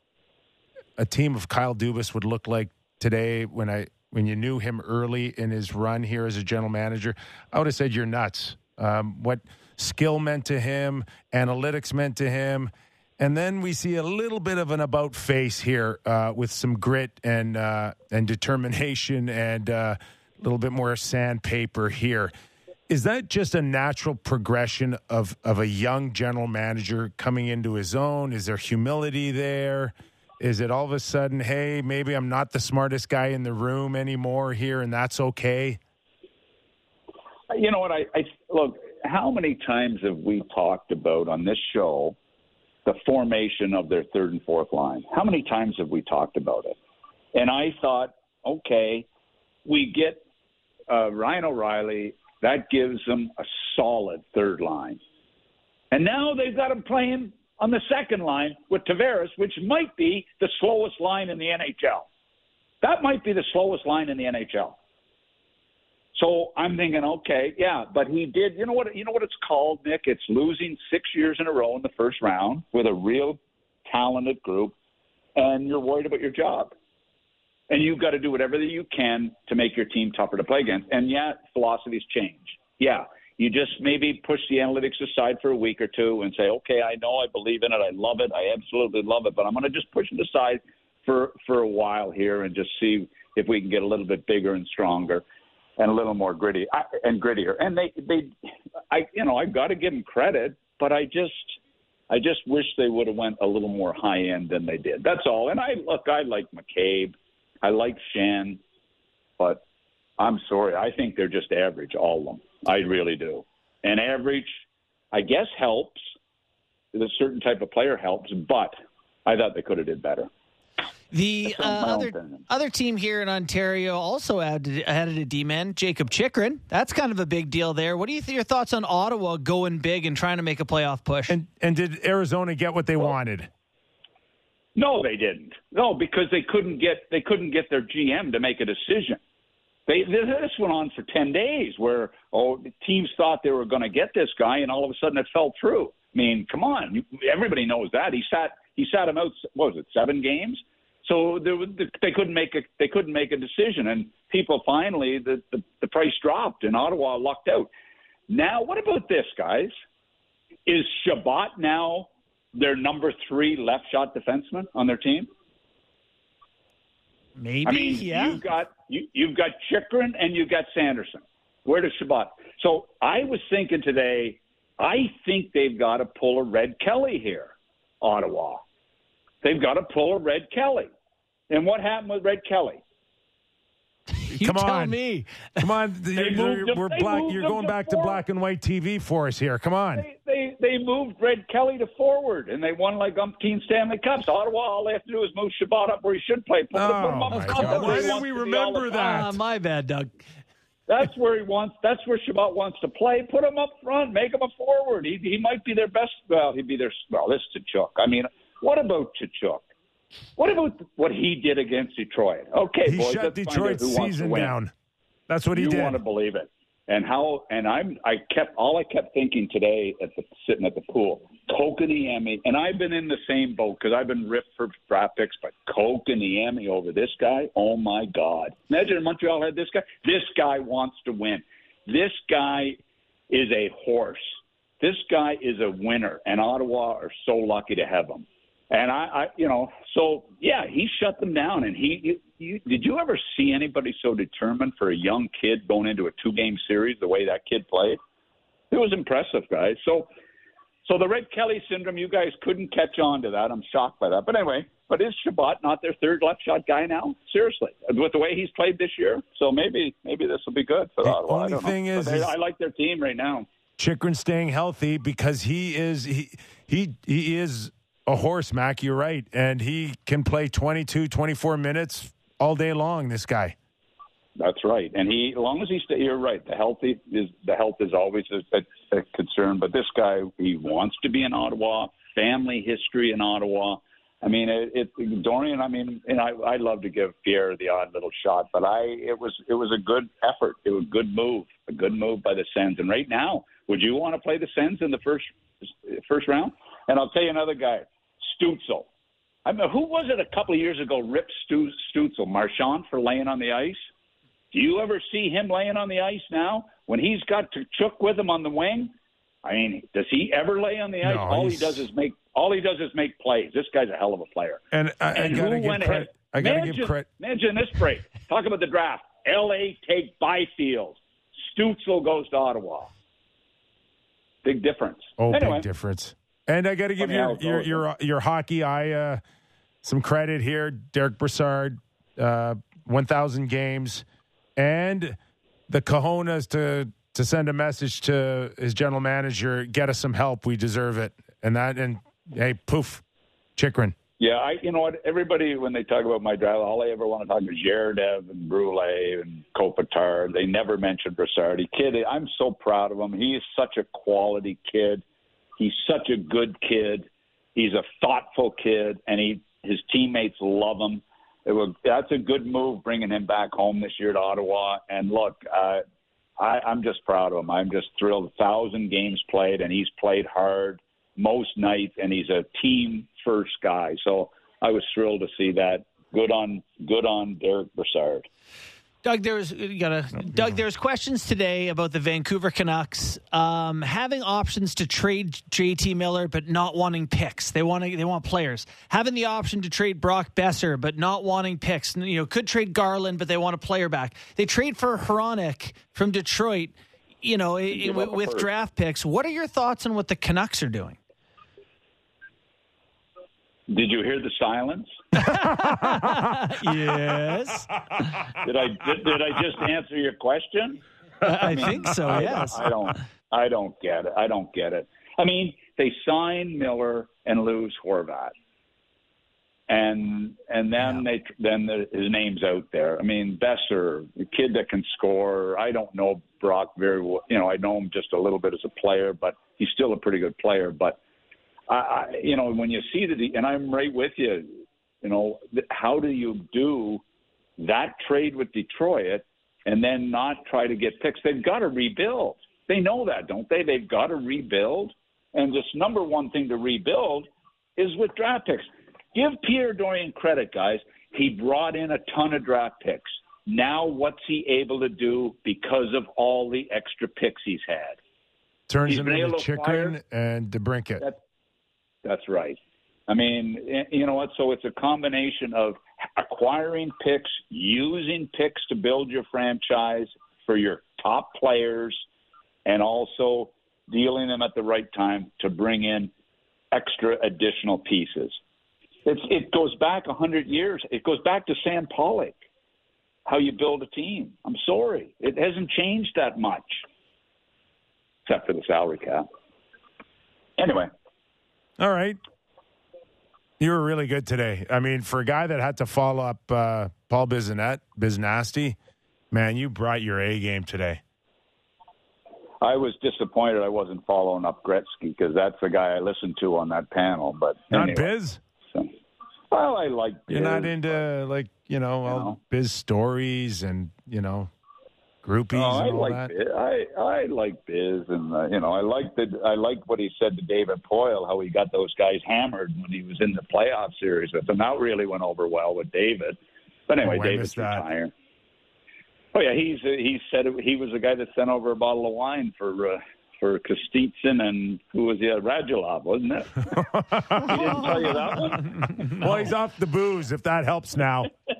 a team of Kyle Dubas would look like today when I when you knew him early in his run here as a general manager, I would have said you're nuts. Um, what skill meant to him, analytics meant to him, and then we see a little bit of an about face here uh, with some grit and uh, and determination and uh, a little bit more sandpaper here. Is that just a natural progression of of a young general manager coming into his own? Is there humility there? Is it all of a sudden, hey, maybe I'm not the smartest guy in the room anymore here, and that's okay? You know what? I, I look. How many times have we talked about on this show? the formation of their third and fourth line. How many times have we talked about it? And I thought, okay, we get uh, Ryan O'Reilly. That gives them a solid third line. And now they've got him playing on the second line with Tavares, which might be the slowest line in the NHL. That might be the slowest line in the NHL. So I'm thinking, okay, yeah, but he did. You know what? You know what it's called, Nick? It's losing six years in a row in the first round with a real talented group, and you're worried about your job, and you've got to do whatever that you can to make your team tougher to play against. And yeah, philosophies change. Yeah, you just maybe push the analytics aside for a week or two and say, okay, I know I believe in it, I love it, I absolutely love it, but I'm going to just push it aside for for a while here and just see if we can get a little bit bigger and stronger and a little more gritty I, and grittier. And they they I you know I've got to give them credit, but I just I just wish they would have went a little more high end than they did. That's all. And I look, I like McCabe, I like Schenn, but I'm sorry, I think they're just average, all of them. I really do. And average, I guess helps. A certain type of player helps, but I thought they could have did better. The uh, other other team here in Ontario also added, added a D man, Jakob Chychrun. That's kind of a big deal there. What do you think? Your thoughts on Ottawa going big and trying to make a playoff push? And and did Arizona get what they well, wanted? No, they didn't. No, because they couldn't get they couldn't get their GM to make a decision. They this went on for ten days, where oh teams thought they were going to get this guy, and all of a sudden it fell through. I mean, come on, everybody knows that he sat he sat him out. What was it, seven games? So there, they couldn't make a they couldn't make a decision, and people finally the, the the price dropped, and Ottawa lucked out. Now, what about this, guys? Is Chabot now their number three left shot defenseman on their team? Maybe, I mean, yeah. You've got you, you've got Chychrun and you've got Sanderson. Where does Chabot? So I was thinking today. I think they've got to pull a Red Kelly here, Ottawa. They've got to pull a Red Kelly. And what happened with Red Kelly? You Come tell on, me. Come on, you're, we're black. You're going back to, to black and white TV for us here. Come on. They, they they moved Red Kelly to forward, and they won like umpteen Stanley Cups. Ottawa, all they have to do is move Chabot up where he should play. Put, oh, put him up my God. Why did we remember that? Uh, my bad, Doug. That's where he wants. That's where Chabot wants to play. Put him up front. Make him a forward. He he might be their best. Well, he'd be their. Well, this is Tkachuk. I mean, what about Tkachuk? What about what he did against Detroit? Okay, he boys, shut Detroit's season down. That's what he you did. You want to believe it? And how? And I'm. I kept all I kept thinking today at the sitting at the pool. Kotkaniemi, and I've been in the same boat because I've been ripped for draft picks, but Kotkaniemi over this guy. Oh my God! Imagine Montreal had this guy. This guy wants to win. This guy is a horse. This guy is a winner, and Ottawa are so lucky to have him. And I, I, you know, so yeah, he shut them down. And he, you, you, did you ever see anybody so determined for a young kid going into a two-game series the way that kid played? It was impressive, guys. So, so the Red Kelly syndrome, you guys couldn't catch on to that. I'm shocked by that. But anyway, but is Chabot not their third left shot guy now? Seriously, with the way he's played this year. So maybe, maybe this will be good for the Ottawa. Only thing is, they, is, I like their team right now. Chychrun staying healthy because he is he he he is a horse, Mac. You're right. And he can play 22, 24 minutes all day long, this guy. That's right. And he, as long as he you're right. The healthy is the health is always a, a, concern. But this guy, he wants to be in Ottawa. Family history in Ottawa. I mean, it, it Dorion. I mean, and I, I love to give Pierre the odd little shot, but I, it was, it was a good effort. It was a good move, a good move by the Sens. And right now, would you want to play the Sens in the first, first round? And I'll tell you another guy. Stützle. I mean, who was it a couple of years ago ripped Stu, Stützle, Marchand, for laying on the ice? Do you ever see him laying on the ice now when he's got Tkachuk with him on the wing? I mean, does he ever lay on the ice? No, all he does is make all he does is make plays. This guy's a hell of a player. And I, and I gotta who went ahead? I gotta imagine, give credit. Imagine this break. Talk about the draft. L.A. take Byfield. Stützle goes to Ottawa. Big difference. Oh, anyway. big difference. And I got to give your your, your your hockey eye uh, some credit here, Derek Brassard, uh, one thousand games, and the cojones to to send a message to his general manager, get us some help, we deserve it, and that and hey, poof, Chychrun. Yeah, I you know what everybody when they talk about my drive, all they ever want to talk about is Zherdev and Brule and Kopitar. They never mention Brassard. He kid, I'm so proud of him. He is such a quality kid. He's such a good kid. He's a thoughtful kid, and he his teammates love him. It was, that's a good move bringing him back home this year to Ottawa. And look, uh, I, I'm just proud of him. I'm just thrilled. A thousand games played, and he's played hard most nights, and he's a team first guy. So I was thrilled to see that. Good on good on Derek Brassard. Doug, there's you gotta. Doug, there's questions today about the Vancouver Canucks um, having options to trade JT Miller, but not wanting picks. They want to, they want players having the option to trade Brock Boeser, but not wanting picks. You know, could trade Garland, but they want a player back. They trade for Hronek from Detroit. You know, with, with draft picks. What are your thoughts on what the Canucks are doing? Did you hear the silence? Yes. Did I did, did, I just answer your question? I, I mean, think so. I, yes. I don't. I don't get it. I don't get it. I mean, they sign Miller and lose Horvat, and and then yeah. they then the, his name's out there. I mean, Boeser, the kid that can score. I don't know Brock very well. You know, I know him just a little bit as a player, but he's still a pretty good player. But I, I you know, when you see the and I'm right with you you know, how do you do that trade with Detroit and then not try to get picks? They've got to rebuild. They know that, don't they? They've got to rebuild. And this number one thing to rebuild is with draft picks. Give Pierre Dorion credit, guys. He brought in a ton of draft picks. Now, what's he able to do because of all the extra picks he's had? Turns he's him into Chychrun and DeBrincat. That, that's right. I mean, you know what? So it's a combination of acquiring picks, using picks to build your franchise for your top players, and also dealing them at the right time to bring in extra additional pieces. It's, it goes back a hundred years. It goes back to Sam Pollock, how you build a team. I'm sorry, it hasn't changed that much, except for the salary cap. Anyway. All right. You were really good today. I mean, for a guy that had to follow up uh, Paul Bissonnette, Biznasty, man, you brought your A game today. I was disappointed I wasn't following up Gretzky because that's the guy I listened to on that panel. But not anyway, Biz. So, well, I like. Biz, You're not into like you know, all know. Biz stories and you know groupies oh, I like that? Biz. I I like Biz, and uh, you know I like the I like what he said to David Poile, how he got those guys hammered when he was in the playoff series with them. That really went over well with David. But anyway, oh, David's retiring. Oh yeah, he's uh, he said it, he was the guy that sent over a bottle of wine for. Uh, for Kostitsyn and who was the uh, Radulov, wasn't it? he didn't tell you that one. Well, he's off the booze. If that helps now.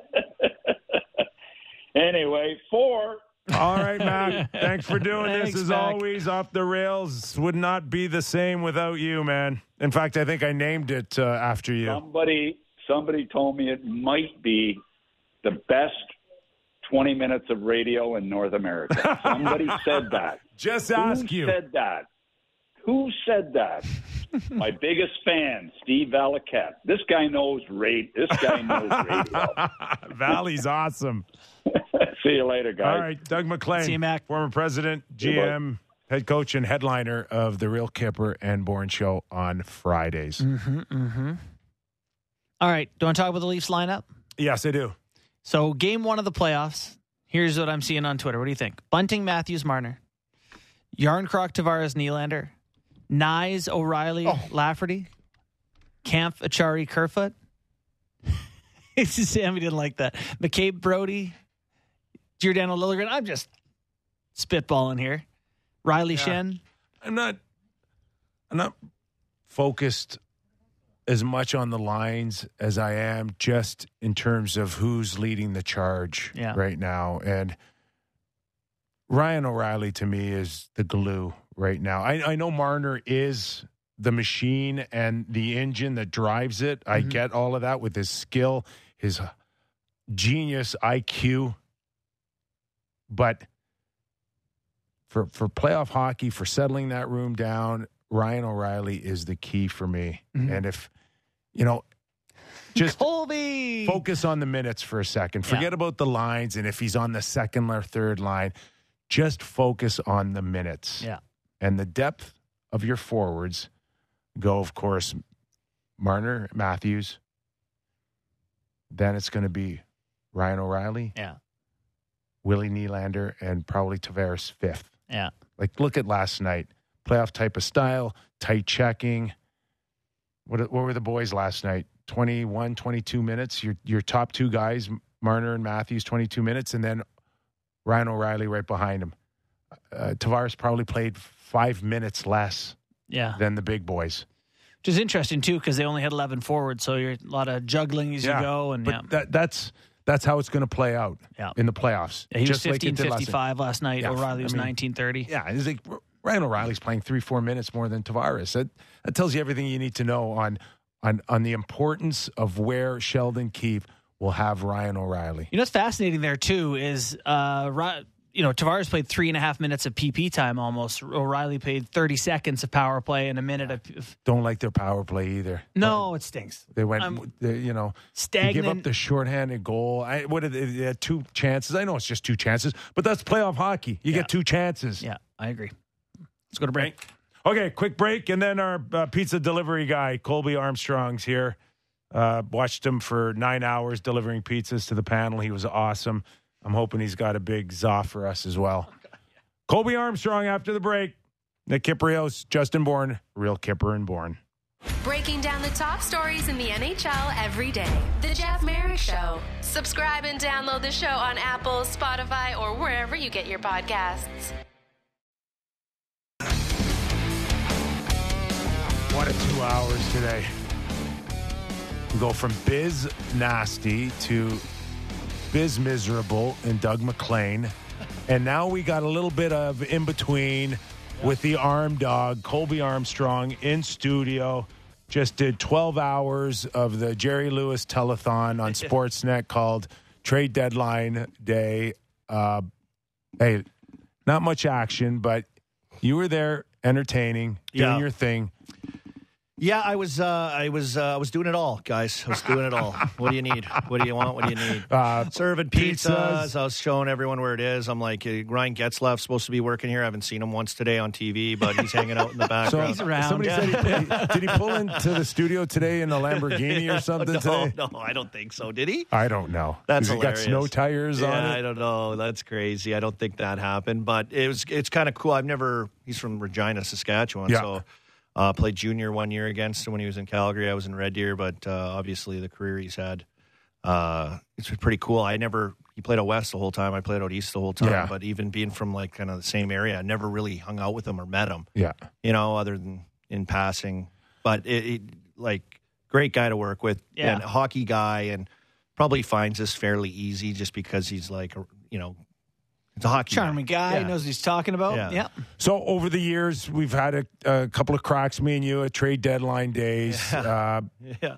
anyway, four all right, Mac. Thanks for doing Thanks, this. As Mac. always, off the rails would not be the same without you, man. In fact, I think I named it uh, after you. Somebody, somebody told me it might be the best 20 minutes of radio in North America. Somebody said that. Just ask Who you. said that? Who said that? My biggest fan, Steve Valiquette. This guy knows rate. This guy knows radio. Valley's awesome. See you later, guys. All right, Doug MacLean, See you, Mac. former president, GM, head coach, and headliner of the Real Kyper and Bourne Show on Fridays. Mm-hmm, mm-hmm. All right, do you want to talk about the Leafs lineup? Yes, I do. So, game one of the playoffs. Here's what I'm seeing on Twitter. What do you think? Bunting, Matthews, Marner, Järnkrok, Tavares, Nylander, Knies, O'Reilly, Oh. Lafferty, Kämpf, Acciari, Kerfoot. it's just Sammy didn't like that. McCabe, Brodie, Giordano Liljegren. I'm just spitballing here. Rielly Schenn. I'm not. I'm not focused as much on the lines as I am just in terms of who's leading the charge Yeah. right now. And Ryan O'Reilly to me is the glue right now. I, I know Marner is the machine and the engine that drives it. I Mhm. get all of that with his skill, his genius IQ. But for for playoff hockey, for settling that room down, Ryan O'Reilly is the key for me. Mhm. And if you know, just Colby. focus on the minutes for a second. Forget about the lines and if he's on the second or third line. Just focus on the minutes. Yeah. And the depth of your forwards go, of course, Marner, Matthews. Then it's going to be Ryan O'Reilly. Yeah. Willie Nylander, and probably Tavares fifth. Yeah. Like, look at last night. Playoff type of style, tight checking. What, what were the boys last night? 21, 22 minutes. Your, your top two guys, Marner and Matthews, 22 minutes, and then Ryan O'Reilly right behind him. Uh, Tavares probably played five minutes less Yeah. than the big boys. Which is interesting too because they only had 11 forwards, so you're a lot of juggling as you go. And but yeah. that, that's that's how it's going to play out Yeah. in the playoffs. Yeah, he was Just like it did last night. 1555 last night. Yeah, O'Reilly was I mean, 1930. Yeah, it's like Ryan O'Reilly's playing three, four minutes more than Tavares. That that tells you everything you need to know on on on the importance of where Sheldon Keefe will have Ryan O'Reilly. You know what's fascinating there too is uh, you know Tavares played three and a half minutes of PP time almost. O'Reilly played 30 seconds of power play and a minute of. Don't like their power play either. No, it stinks. They went, they, you know, you give up the shorthanded goal. I, what are they, they had two chances. I know it's just two chances, but that's playoff hockey. You Yeah. get two chances. Yeah, I agree. Let's go to break. Okay, quick break, and then our uh, pizza delivery guy, Colby Armstrong's here. Uh, watched him for nine hours delivering pizzas to the panel. He was awesome. I'm hoping he's got a big za for us as well. Colby Armstrong after the break. Nick Kypreos, Justin Bourne, real Kyper and Bourne. Breaking down the top stories in the NHL every day. The Jeff Marek Show. Subscribe and download the show on Apple, Spotify, or wherever you get your podcasts. What a two hours today. We go from Biz Nasty to Biz Miserable and Doug MacLean. And now we got a little bit of in between with the arm dog, Colby Armstrong, in studio. Just did 12 hours of the Jerry Lewis telethon on Sportsnet called Trade Deadline Day. Uh, hey, not much action, but you were there entertaining, doing Yeah. your thing. Yeah, I was. Uh, I was. Uh, I was doing it all, guys. I was doing it all. what do you need? What do you want? What do you need? Uh, Serving pizzas. pizzas. I was showing everyone where it is. I'm like, uh, Ryan Getzlaf's supposed to be working here. I haven't seen him once today on TV, but he's hanging out in the So background. He's around. somebody Yeah. said, he, he- did he pull into the studio today in a Lamborghini or something no, today? no, I don't think so. Did he? I don't know. That's Has he got snow tires yeah, on I don't know. That's crazy. I don't think that happened, but it was. It's kind of cool. I've never. He's from Regina, Saskatchewan. Yeah. So uh, played junior one year against him when he was in Calgary. I was in Red Deer, but uh, obviously the career he's had, uh, it's been pretty cool. I never. He played out west the whole time. I played out east the whole time. Yeah. But even being from like kind of the same area, I never really hung out with him or met him. Yeah. You know, other than in passing. But it, it like great guy to work with Yeah. and a hockey guy and probably finds this fairly easy just because he's like you know it's a hockey Charming guy, Yeah. knows what he's talking about. Yeah. Yeah. So over the years, we've had a, a couple of cracks, me and you, at trade deadline days. Uh, Yeah.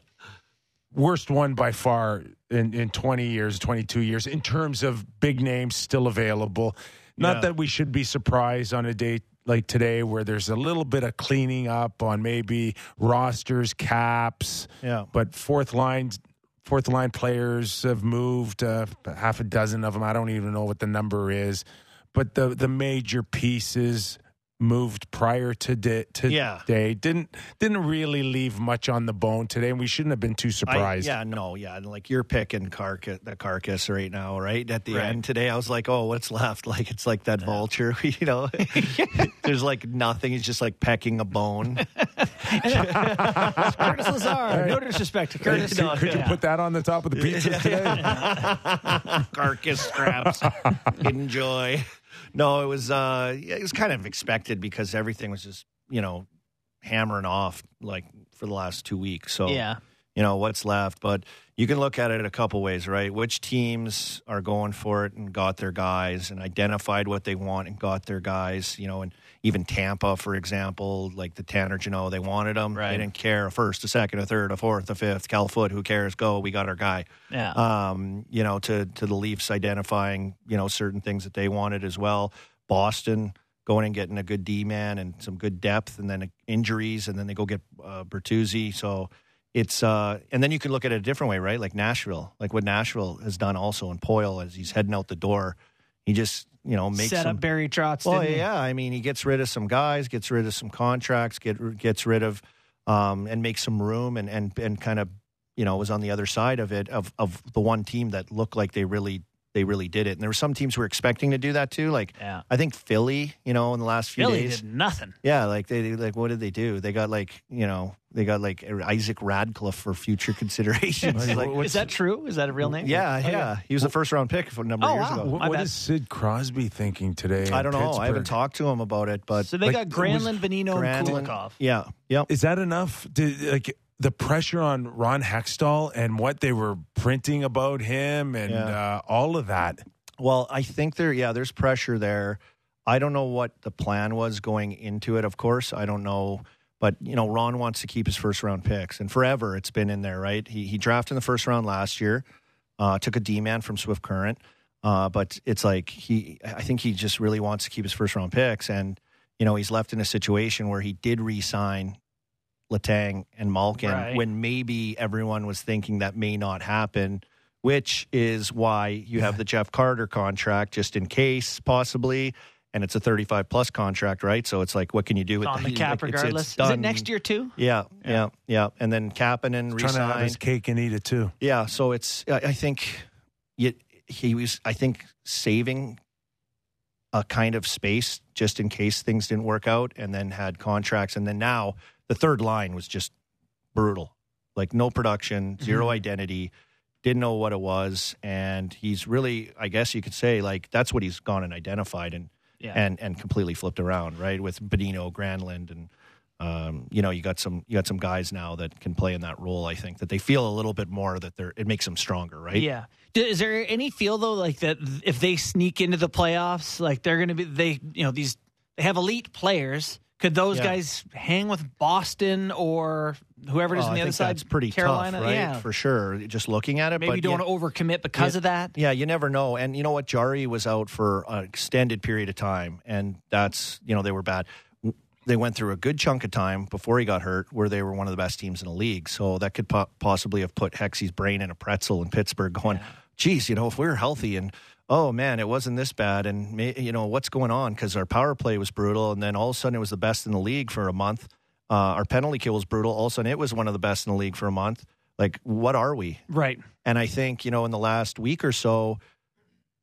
worst one by far in, in 20 years, 22 years, in terms of big names still available. Not Yeah. that we should be surprised on a day like today where there's a little bit of cleaning up on maybe rosters, caps, Yeah. but fourth line. Fourth line players have moved, uh, half a dozen of them. I don't even know what the number is, but the the major pieces moved prior to di- to Yeah. today. Didn't didn't really leave much on the bone today, and we shouldn't have been too I, surprised. yeah, no, yeah, and like you're picking carcass, the carcass right now, right at the Right. end today. I was like, oh, what's left? Like it's like that vulture, you know. There's like nothing. He's just like pecking a bone. Curtis Lazar. No disrespect to Curtis. Could, could you put that on the top of the pizza today? carcass scraps. Enjoy. No, it was uh it was kind of expected because everything was just, you know, hammering off like for the last 2 weeks. So Yeah. you know what's left but you can look at it a couple ways right which teams are going for it and got their guys and identified what they want and got their guys you know and even tampa for example like the tanner Jeannot, they wanted them Right. they didn't care a first a second a third a fourth a fifth Cal Foote who cares go we got our guy Yeah. um, you know, to to the Leafs identifying, you know, certain things that they wanted as well. Boston going and getting a good D man and some good depth, and then injuries, and then they go get uh, Bertuzzi. So it's uh, and then you can look at it a different way, right? Like Nashville, like what Nashville has done also in Poile as he's heading out the door. He just you know makes Set some up Barry Trotz. well, yeah. I mean, he gets rid of some guys, gets rid of some contracts, get gets rid of, um, and makes some room, and and and kind of, you know, was on the other side of it of of the one team that looked like they really they really did it. And there were some teams who were expecting to do that too. Like Yeah. I think Philly, you know, in the last few Philly days, did nothing. yeah, like they they- like what did they do? They got like you know they got like Isaac Ratcliffe for future considerations. like, Is that true? Is that a real name? yeah, oh, Okay. yeah, he was a first round pick a number of Oh, years wow. ago. What, My what bad. is Sid Crosby thinking today? I don't know. I haven't talked to him about it, but So they Like, got was Granlund, Bonino, and Granlund- Kulikov. yeah, yep. Is that enough? Did, like the pressure on Ron Hextall and what they were printing about him and Yeah. uh, all of that. Well, I think there, yeah, there's pressure there. I don't know what the plan was going into it. Of course, I don't know, but you know, Ron wants to keep his first round picks, and forever it's been in there, right? He he drafted in the first round last year, uh, took a D man from Swift Current, uh, but it's like he, I think he just really wants to keep his first round picks, and you know, he's left in a situation where he did re-sign Letang and Malkin Right. when maybe everyone was thinking that may not happen, which is why you have the Jeff Carter contract just in case, possibly. And it's a 35 plus contract, right? So it's like, what can you do with on the like, cap it's- it's regardless. Is it next year too? Yeah, yeah, yeah. And then Kapanen Trying to have his cake and eat it too. Yeah, so it's I I think you, he was I think saving a kind of space just in case things didn't work out, and then had contracts, and then now the third line was just brutal, like no production, 0 identity, didn't know what it was, and he's really I guess you could say like that's what he's gone and identified and Yeah. and and completely flipped around right with Bonino, Granlund, and um, you know you got some you got some guys now that can play in that role. I think that they feel a little bit more that they're it makes them stronger, right? Yeah. Is there any feel though, like that if they sneak into the playoffs, like they're going to be they, you know, these they have elite players. Could those Yeah. guys hang with Boston or whoever it is Oh, on the I other side? that's pretty Carolina, tough, right? yeah. For sure. Just looking at it, Maybe but you don't yeah, want to overcommit because Yeah. of that. Yeah, you never know. And you know what? Jarry was out for an extended period of time, and that's you know they were bad. They went through a good chunk of time before he got hurt, where they were one of the best teams in the league. So that could po- possibly have put Hexy's brain in a pretzel in Pittsburgh, going, "Geez, you know, if we were healthy and." Oh man, it wasn't this bad, and you know what's going on because our power play was brutal, and then all of a sudden it was the best in the league for a month. Uh, our penalty kill was brutal. All of a sudden it was one of the best in the league for a month. Like, what are we? Right. And I think, you know, in the last week or so,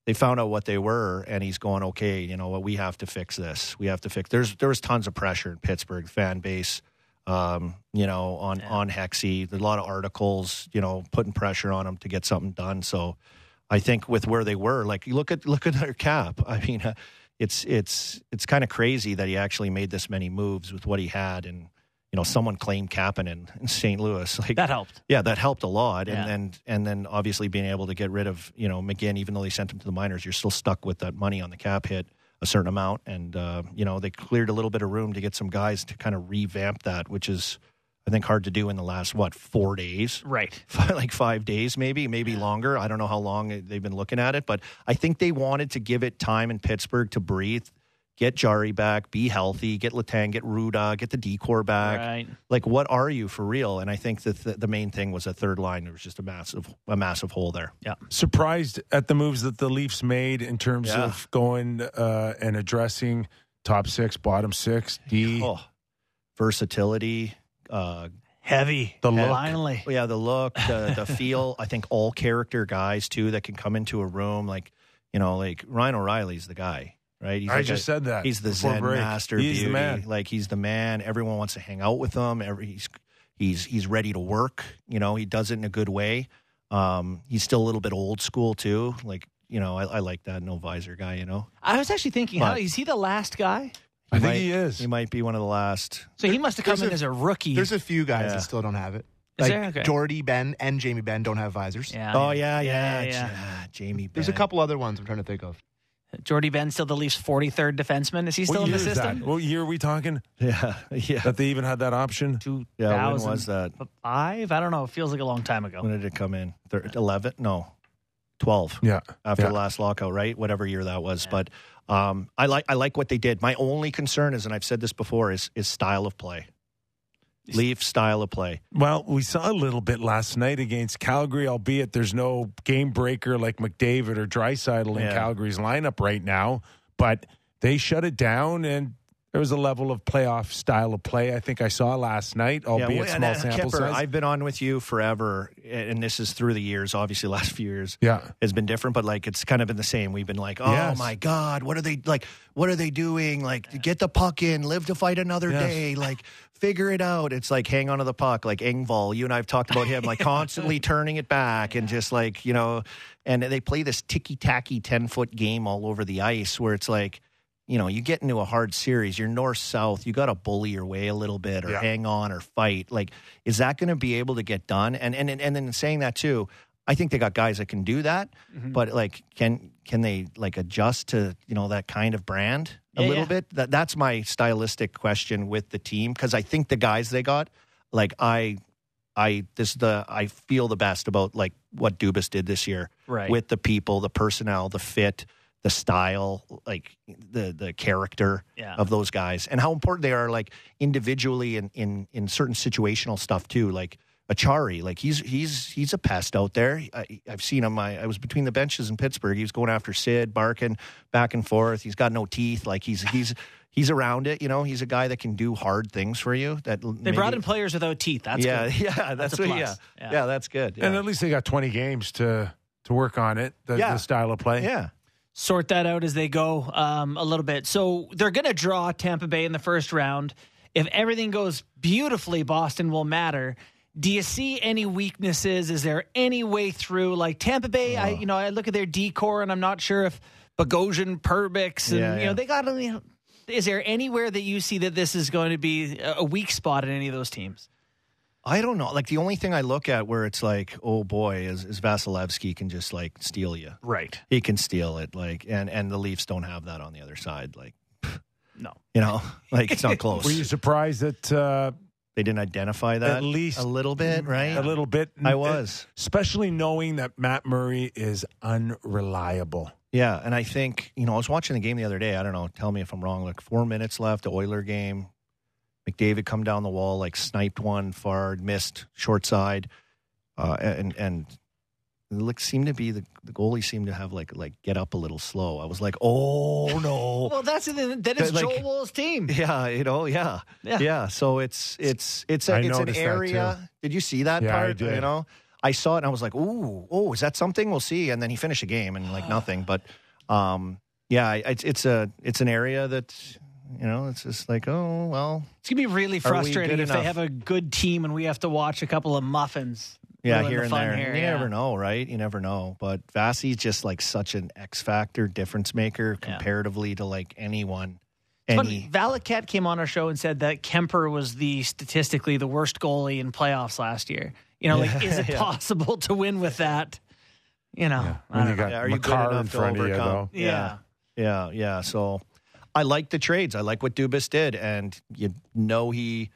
they found out what they were, and he's going, okay, you know what, we have to fix this. We have to fix. There's there was tons of pressure in Pittsburgh fan base, um, you know, on on Hexy. There's a lot of articles, you know, putting pressure on him to get something done. So, I think with where they were, like you look at look at their cap. I mean, uh, it's it's it's kind of crazy that he actually made this many moves with what he had, and you know, someone claimed Kapanen in St. Louis. Like That helped. yeah, that helped a lot, Yeah. and and and then obviously being able to get rid of you know McGinn, even though they sent him to the minors, you're still stuck with that money on the cap hit a certain amount, and uh, you know they cleared a little bit of room to get some guys to kind of revamp that, which is I think hard to do in the last what four days, Right. like five days, maybe maybe longer. I don't know how long they've been looking at it, but I think they wanted to give it time in Pittsburgh to breathe. Get Jarry back, be healthy, get Letang, get Ruda, get the decor back Right. like what are you for real and i think that the, the main thing was a third line there was just a massive a massive hole there Yeah. Surprised at the moves that the Leafs made in terms Yeah. of going uh, and addressing top six, bottom six, D. oh versatility uh Heavy. The look. Finally. yeah the look the the feel i think all character guys too that can come into a room like you know like ryan o'reilly's the guy right he's I like just a- said that he's the zen break. master He's the man. like he's the man everyone wants to hang out with him every he's he's he's ready to work you know he does it in a good way um he's still a little bit old school too like you know i, I like that no visor guy you know I was actually thinking, But- is he the last guy? I think might- he is. He might be one of the last. So he must have come There's in a- as a rookie. There's a few guys Yeah. that still don't have it. Is Like there? Okay. Jordie Benn and Jamie Benn don't have visors. yeah. Oh yeah, yeah, yeah, yeah. yeah. Ah, Jamie. There's a Benn. couple other ones I'm trying to think of. Jordie Benn still the Leafs' 43rd defenseman. Is he still what in the year is system? that? What year are we talking? Yeah, yeah. That they even had that option? Two Yeah, when was that? Five? I don't know. It feels like a long time ago. When did it come in? Thir- Eleven? No, twelve. Yeah. After Yeah. the last lockout, right? Whatever year that was. But um, I like I like what they did. My only concern is, and I've said this before, is is style of play. Leaf style of play. Well, we saw a little bit last night against Calgary, albeit there's no game breaker like McDavid or Draisaitl in Yeah. Calgary's lineup right now. But they shut it down, and there was a level of playoff style of play I think I saw last night, albeit well, small and, sample Kyper, size. I've been on with you forever, and this is through the years. Obviously, last few years, Yeah. has been different, but like it's kind of been the same. We've been like, oh Yes. my god, what are they like? What are they doing? Like, get the puck in, live to fight another Yes. day. Like, figure it out. It's like hang on to the puck, like Engvall. You and I have talked about him, like constantly turning it back and just like you know, and they play this ticky tacky ten foot game all over the ice where it's like. You know, you get into a hard series, you're north south, you got to bully your way a little bit or Yeah. hang on or fight. Like, is that going to be able to get done? And and and then saying that too, I think they got guys that can do that, Mm-hmm. but like, can can they like adjust to you know that kind of brand a Yeah, little yeah. bit? That that's my stylistic question with the team because I think the guys they got, like I. I this is the I feel the best about like what Dubas did this year Right. with the people, the personnel, the fit, the style, like the the character Yeah. of those guys, and how important they are, like individually in in in certain situational stuff too. Like Acciari, like he's he's he's a pest out there. I, I've seen him. I, I was between the benches in Pittsburgh. He was going after Sid, barking back and forth. He's got no teeth. Like he's he's he's around it. You know, he's a guy that can do hard things for you. That They brought in players without teeth. That's yeah, good. yeah, that's, That's a what, yeah, Yeah. yeah, that's good. Yeah. And at least they got 20 games to to work on it, the, Yeah. the style of play. yeah. Sort that out as they go um, a little bit. So they're going to draw Tampa Bay in the first round. If everything goes beautifully, Boston will matter. Do you see any weaknesses? Is there any way through? Like Tampa Bay, I you know I look at their decor and I'm not sure if Bogosian, Perbix, and Yeah, you know they got. You know, is there anywhere that you see that this is going to be a weak spot in any of those teams? I don't know. Like the only thing I look at where it's like, oh boy, is, is Vasilevskiy can just like steal you. Right. He can steal it. Like, and and the Leafs don't have that on the other side. Like, No. you know, like it's not close. Were you surprised that uh, they didn't identify that at least a little bit, right? A little bit. I was. especially knowing that Matt Murray is unreliable. Yeah, and I think you know I was watching the game the other day. I don't know. Tell me if I'm wrong. Like four minutes left, the Oiler game. McDavid come down the wall, like sniped one, far missed short side, uh, and and it looked seemed to be the, the goalie seemed to have like like get up a little slow. I was like, oh no. Well, that's the, that is Like- Joe Woll's team. Yeah, you know, yeah, Yeah. yeah. So it's it's it's a, I it's an area. Did you see that Yeah, I part? did. You know, I saw it and I was like, ooh, oh, is that something? We'll see. And then he finished the game and like nothing. But um, yeah, it's it's a it's an area that you know it's just like oh well, It's gonna be really frustrating good if they have a good team and we have to watch a couple of muffins. yeah, here the and there. here, you yeah. never know, right? You never know. But Vasi's just like such an X factor, difference maker Yeah. comparatively to like anyone. But Any Valiquette came on our show and said that Kuemper was the statistically the worst goalie in playoffs last year. You know, like is it Yeah. possible to win with that? You know, I don't you know. got Yeah, are you good enough to front of you, overcome? yeah. Yeah, yeah. So I like the trades. I like what Dubas did, and you know he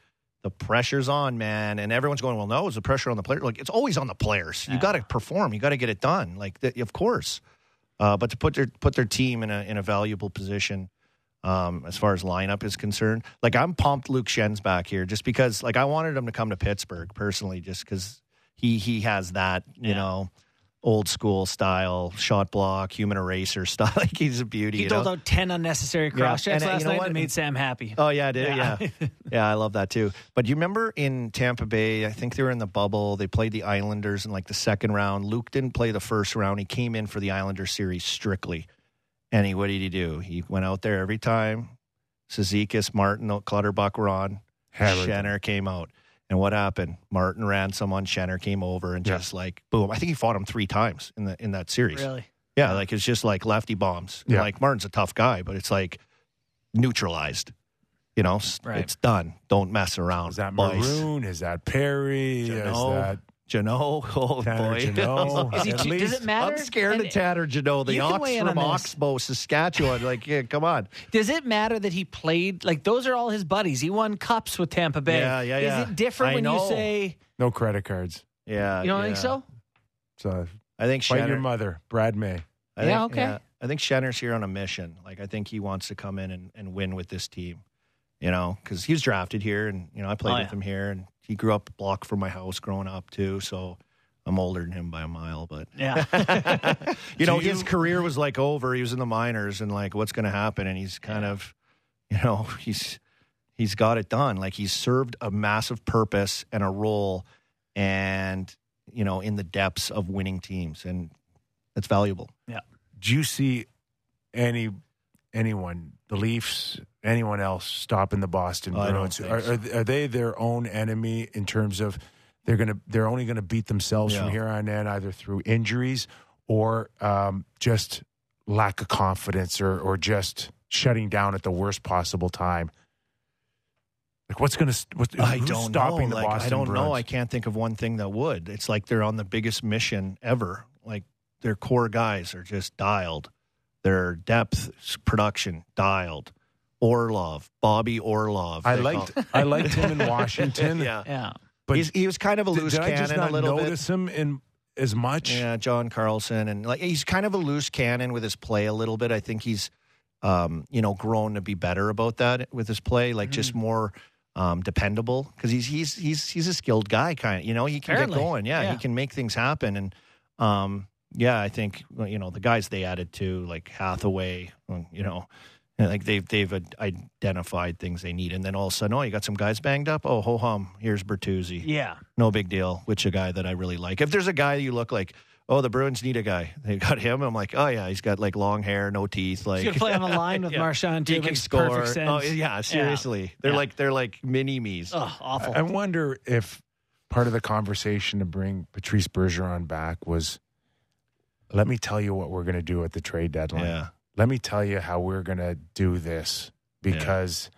the pressure's on, man. And everyone's going, well, no, it's the pressure on the player? Like it's always on the players. You got to perform. You got to get it done. Like the, of course, uh, but to put their put their team in a in a valuable position. Um, as far as lineup is concerned, like I'm pumped Luke Schenn's back here just because like I wanted him to come to Pittsburgh personally, just because he he has that you Yeah. know old school style shot block human eraser style. like he's a beauty. He you doled know? out ten unnecessary Yeah, cross checks and, uh, last you know night what? and made Sam happy. Oh yeah, I did. Yeah. Yeah. yeah, I love that too. But you remember in Tampa Bay, I think they were in the bubble. They played the Islanders in like the second round. Luke didn't play the first round. He came in for the Islanders series strictly. And he, what did he do? He went out there every time. Cizikas, Martin, Clutterbuck were on. Hammered Shenner came out. And what happened? Martin ran someone. Shenner came over and Yeah. just like boom. I think he fought him three times in the in that series. Really? Yeah, like it's just like lefty bombs. Yeah. Like Martin's a tough guy, but it's like neutralized. You know, Right. it's done. Don't mess around. Is that boys. Maroon? Is that Perry? Is that Jeannot, oh Tanner boy. Jeannot? Is he At does least- it matter? I'm scared And of Tanner Jeannot, the you ox from. Oxbow, Saskatchewan. Like, yeah, come on. Does it matter that he played like those are all his buddies? He won cups with Tampa Bay. Yeah, yeah, yeah. Is it different I when you say no credit cards? Yeah, you don't yeah. think so? So uh, I think fight your mother, Brad May. I Yeah, think, okay. I think Shenner's here on a mission. Like, I think he wants to come in and, and win with this team. You know, because he was drafted here, and you know I played Oh, with yeah. him here, and he grew up a block from my house growing up too. So I'm older than him by a mile, but Yeah. you know you- his career was like over. He was in the minors, and like what's going to happen? And he's kind of you know, he's he's got it done. Like he's served a massive purpose and a role, and you know, in the depths of winning teams, and that's valuable. Yeah. Do you see any anyone, the Leafs, anyone else stopping the Boston I don't Bruins? Are, so. are, are they their own enemy in terms of they're gonna they're only gonna beat themselves from here on in, either through injuries or um, just lack of confidence or or just shutting down at the worst possible time. Like what's gonna what's, I who's don't stopping know. the Like, Boston I don't know. I can't think of one thing that would. It's like they're on the biggest mission ever. Like their core guys are just dialed. Their depth production dialed. Orlov, Bobby Orlov. I liked call- I liked him in Washington. yeah, Yeah. but He's, he was kind of a did, loose did I cannon just not a little bit. notice him in as much? Yeah, John Carlson, and like he's kind of a loose cannon with his play a little bit. I think he's, um, you know, grown to be better about that with his play, like just Mm-hmm. more um, dependable because he's he's he's he's a skilled guy, kind of. You know, he can Apparently. get going. Yeah, Yeah. he can make things happen, and um, yeah, I think you know the guys they added to like Hathaway, you know. Like they've they've identified things they need, and then all of a sudden, oh, you got some guys banged up. Oh, ho hum, here's Bertuzzi Yeah. no big deal. Which a guy that I really like. If there's a guy you look like, oh, the Bruins need a guy. They got him. I'm like, oh yeah, he's got like long hair, no teeth. Like He's gonna play on the line with Yeah. Marchand too. He can Makes score. perfect oh, sense. Oh yeah, seriously. They're Yeah. like they're like mini me's. Oh, awful. I wonder if part of the conversation to bring Patrice Bergeron back was let me tell you what we're going to do at the trade deadline. Yeah. Let me tell you how we're going to do this because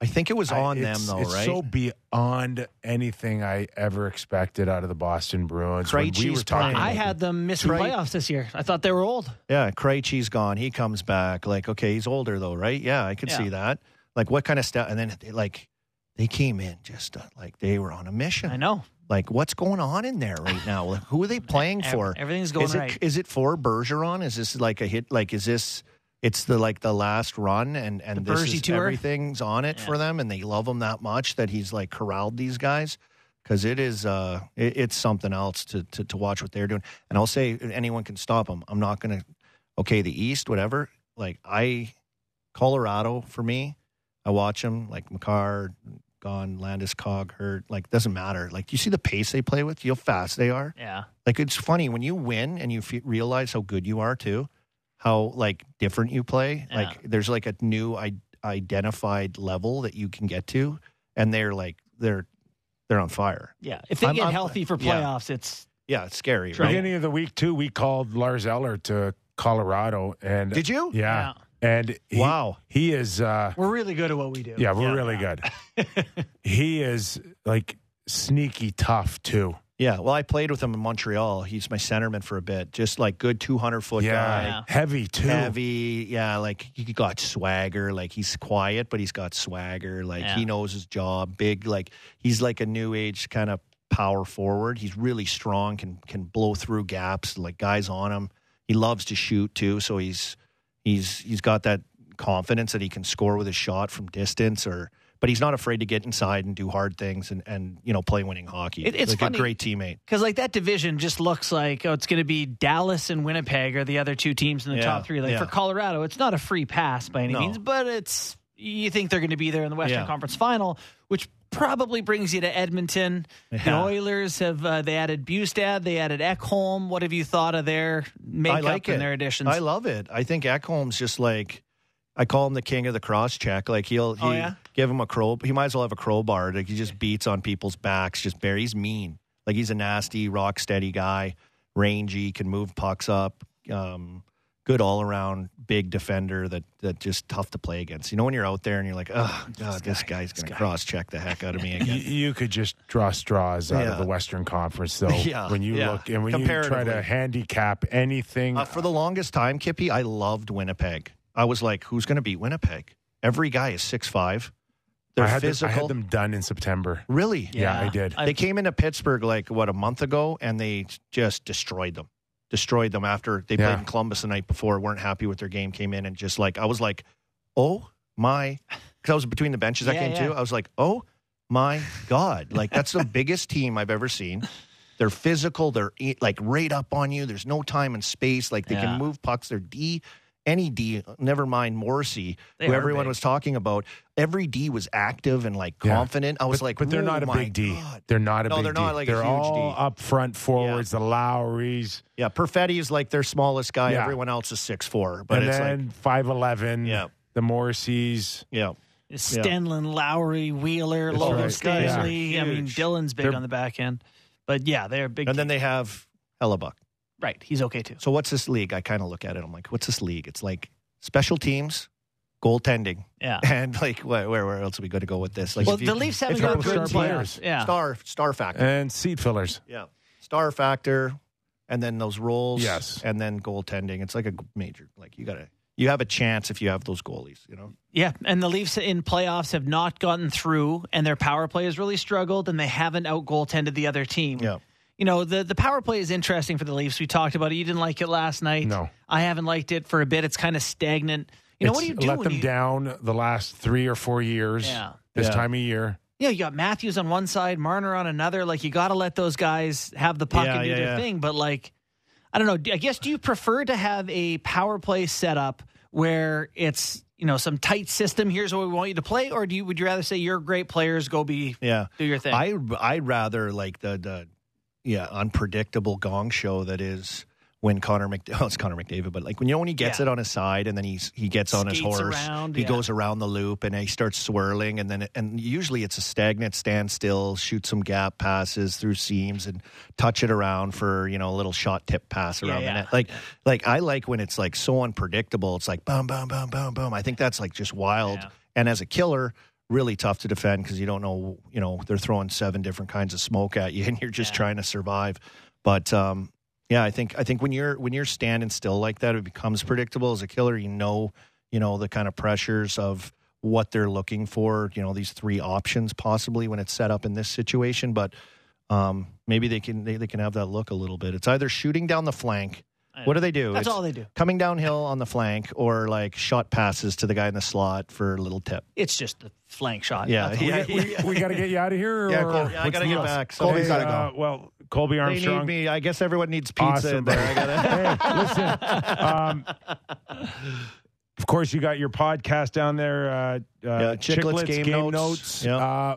I think it was I- on them though, it's right? so beyond anything I ever expected out of the Boston Bruins. When we Krejci's were talking. I had them missing Trey- playoffs this year. I thought they were old. yeah, Krejci's gone. He comes back. Like, okay, he's older though, right? Yeah, I could Yeah. see that. Like, what kind of stuff? And then they, like they came in just uh, like they were on a mission. I know. Like, what's going on in there right now? Like, who are they playing for? everything's going is it, right. Is it for Bergeron? Is this like a hit? Like, is this? It's the like the last run, and and The this is tour? everything's on it Yeah. for them, and they love him that much that he's like corralled these guys because it is uh it, it's something else to, to to watch what they're doing. And I'll say anyone can stop them. I'm not gonna. Okay, the East, whatever. Like I, Colorado for me, I watch them like Makar gone, Landeskog hurt. Like doesn't matter. Like you see the pace they play with, you know how fast they are. Yeah. Like it's funny when you win and you fe realize how good you are too, how like different you play. Yeah. Like there's like a new I- identified level that you can get to, and they're like they're they're on fire. Yeah. If they I'm- get I'm- healthy for yeah. playoffs, it's Yeah, it's scary, right? beginning of the week too. We called Lars Eller to Colorado, and Did you? Yeah, and he, Wow. he is. Uh, we're really good at what we do. yeah, we're really good. he is like sneaky tough too. Yeah. Well, I played with him in Montreal. He's my centerman for a bit. Just like good 200 foot Yeah, guy. Yeah. heavy too. Heavy, yeah. Like he got swagger. Like he's quiet, but he's got swagger. Like Yeah. he knows his job. Big. Like he's like a new age kind of power forward. He's really strong. Can can blow through gaps. Like guys on him. He loves to shoot too. So he's he's he's got that confidence that he can score with a shot from distance or. But he's not afraid to get inside and do hard things and, and you know play winning hockey. It- it's like funny- a great teammate. Because like that division just looks like oh, it's going to be Dallas and Winnipeg are the other two teams in the Yeah, top three. Like yeah. for Colorado, it's not a free pass by any No. means, but it's you think they're going to be there in the Western Yeah. Conference Final, which probably brings you to Edmonton. The Oilers have uh, they added Bjugstad, they added Ekholm. What have you thought of their makeup like and it. their additions? I love it. I think Ekholm's just like I call him the king of the cross check. Like he'll he Oh, yeah? give him a crow. He might as well have a crowbar. Like he just beats on people's backs. Just bare. He's mean. Like he's a nasty, rock steady guy. Rangy, can move pucks up. Um, good all around, big defender that that just tough to play against. You know when you're out there and you're like, oh god, this, guy's going to cross check the heck out of me You, again. you could just draw straws out Yeah. of the Western Conference, though. Yeah, when you yeah. look and when you try to handicap anything, Uh, for the longest time, Kippy, I loved Winnipeg. I was like, who's going to beat Winnipeg? Every guy is six five. They're I had, them, I had them done in September. Really? Yeah, I did. they came into Pittsburgh like what a month ago, and they just destroyed them. Destroyed them after they Yeah. played in Columbus the night before. weren't happy with their game. Came in and just like I was like, oh my, because I was between the benches. that Yeah, game yeah. too. I was like, oh my god, like that's the biggest team I've ever seen. They're physical. They're like right up on you. There's no time and space. Like they can move pucks. They're D any D, never mind Morrissey, They who everyone big. was talking about. Every D was active and like Yeah. confident. I was but, like, but they're "Oh not a big D. God." They're not a No, big they're D. not like a they're huge all D. up front forwards, the Lowrys, Yeah, Perfetti is like their smallest guy. Yeah. Everyone else is six four, but and it's then like, five eleven. Yeah. the Morrisseys. yeah, Stenlin, Lowry, Wheeler, That's Logan right. Stanley. Yeah. I mean, Dylan's big They're- on the back end. But yeah, they're big. and then they have Hellebuyck. Right, he's okay too. So what's this league? I kind of look at it. I'm like, what's this league? It's like special teams, goaltending, Yeah. and like where where, where else are we going to go with this? Like Well, you- the Leafs haven't you're a got good good players. Yeah. star star factor. and seat fillers. Yeah. Star factor and then those roles. Yes. And then goaltending. It's like a major like you gotta you have a chance if you have those goalies, you know? Yeah, and the Leafs in playoffs have not gotten through, and their power play has really struggled, and they haven't out goaltended the other team. Yeah. You know, the, the power play is interesting for the Leafs. We talked about it. You didn't like it last night. No. I haven't liked it for a bit. It's kind of stagnant. You know, what do you It's do Let them you, down the last three or four years. Yeah. This Yeah. time of year. Yeah, you got Matthews on one side, Marner on another. Like, you got to let those guys have the puck Yeah, and do yeah, their yeah. thing. But, like, I don't know. I guess, do you prefer to have a power play setup where it's, you know, some tight system? Here's what we want you to play. Or do you, would you rather say you're great players, go be, Yeah. do your thing? I I'd rather like the the yeah, unpredictable gong show that is when Connor Mc oh, it's Connor McDavid, but like when you know when he gets Yeah. it on his side and then he's he gets on his horse, around, he yeah. goes around the loop and he starts swirling and then and usually it's a stagnant standstill, shoot some gap passes through seams and touch it around for you know a little shot tip pass around yeah. the net. Like like I like when it's like so unpredictable. It's like boom boom boom boom boom. I think that's like just wild. And as a killer, really tough to defend because you don't know, you know, they're throwing seven different kinds of smoke at you and you're just Yeah. trying to survive. But um, yeah, I think I think when you're when you're standing still like that, it becomes predictable. As a killer, you know, you know the kind of pressures of what they're looking for. You know, these three options possibly when it's set up in this situation. But um, maybe they can they, they can have that look a little bit. It's either shooting down the flank. What do they do? That's It's all they do. Coming downhill on the flank, or like shot passes to the guy in the slot for a little tip. It's just the flank shot. Yeah, yeah, We, we got to get you out of here. Yeah, or Cole. Yeah, I gotta get deal? back. So Colby's Hey, gotta uh, go. well, Colby Armstrong. They need me. I guess everyone needs pizza Awesome, in there. I gotta. hey, listen. Um, of course, you got your podcast down there. Uh, uh, Yeah, Chiclets Game Notes. Yeah. Uh,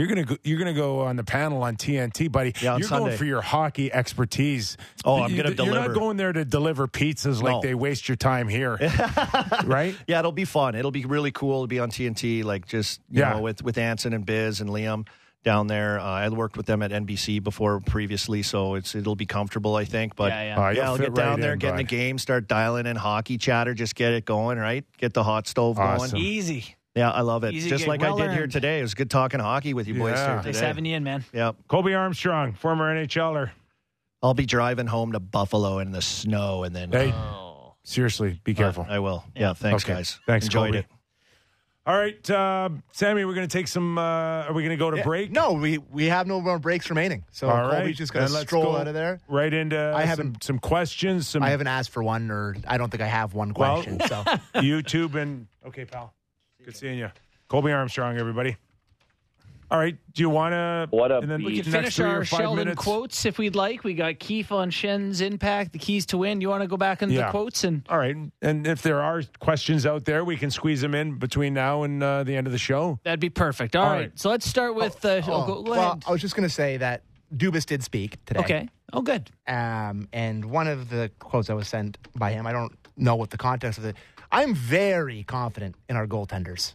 you're gonna go, you're gonna go on the panel on TNT, buddy. Yeah, on you're Sunday. going for your hockey expertise. Oh, I'm You- gonna deliver You're not going there to deliver pizzas like No. they waste your time here, right? Yeah, it'll be fun. It'll be really cool to be on TNT, like just you Yeah. know with with Anson and Biz and Liam down there. Uh, I worked with them at NBC before previously, so it's it'll be comfortable, I think. But Yeah, yeah. Uh, yeah, I'll get down right there, in, get in the game, start dialing in hockey chatter, just get it going, right? Get the hot stove Awesome. going. Easy. Yeah, I love it. Easy just gig. like Well I did here earned. today. It was good talking hockey with you boys Yeah. here Nice today. having you in, man. Yeah, Colby Armstrong, former NHLer. I'll be driving home to Buffalo in the snow, and then Hey, Oh. seriously, be careful. I will. Yeah, thanks, Okay. guys. Thanks, Enjoyed Colby. it. All right, uh, Sammy, we're going to take some. Uh, are we going to go to Yeah. break? No, we we have no more breaks remaining. So All Colby's right, just going then to let's stroll go out of there. Right into I some, haven't- some questions. Some I haven't asked for one, or I don't think I have one Well- question. so YouTube and okay, pal. Good seeing you, Colby Armstrong. Everybody. All right. Do you want to? What up, And then We can next finish three our Sheldon minutes. quotes if we'd like. We got Keefe on Schenn's impact, the keys to win. You want to go back into Yeah. the quotes and All right. And if there are questions out there, we can squeeze them in between now and uh, the end of the show. that'd be perfect. All All right. right. So let's start with. Uh, oh, go, go well. I was just going to say that Dubas did speak today. Okay. Oh, good. Um, and one of the quotes I was sent by him, I don't know what the context of it. I'm very confident in our goaltenders.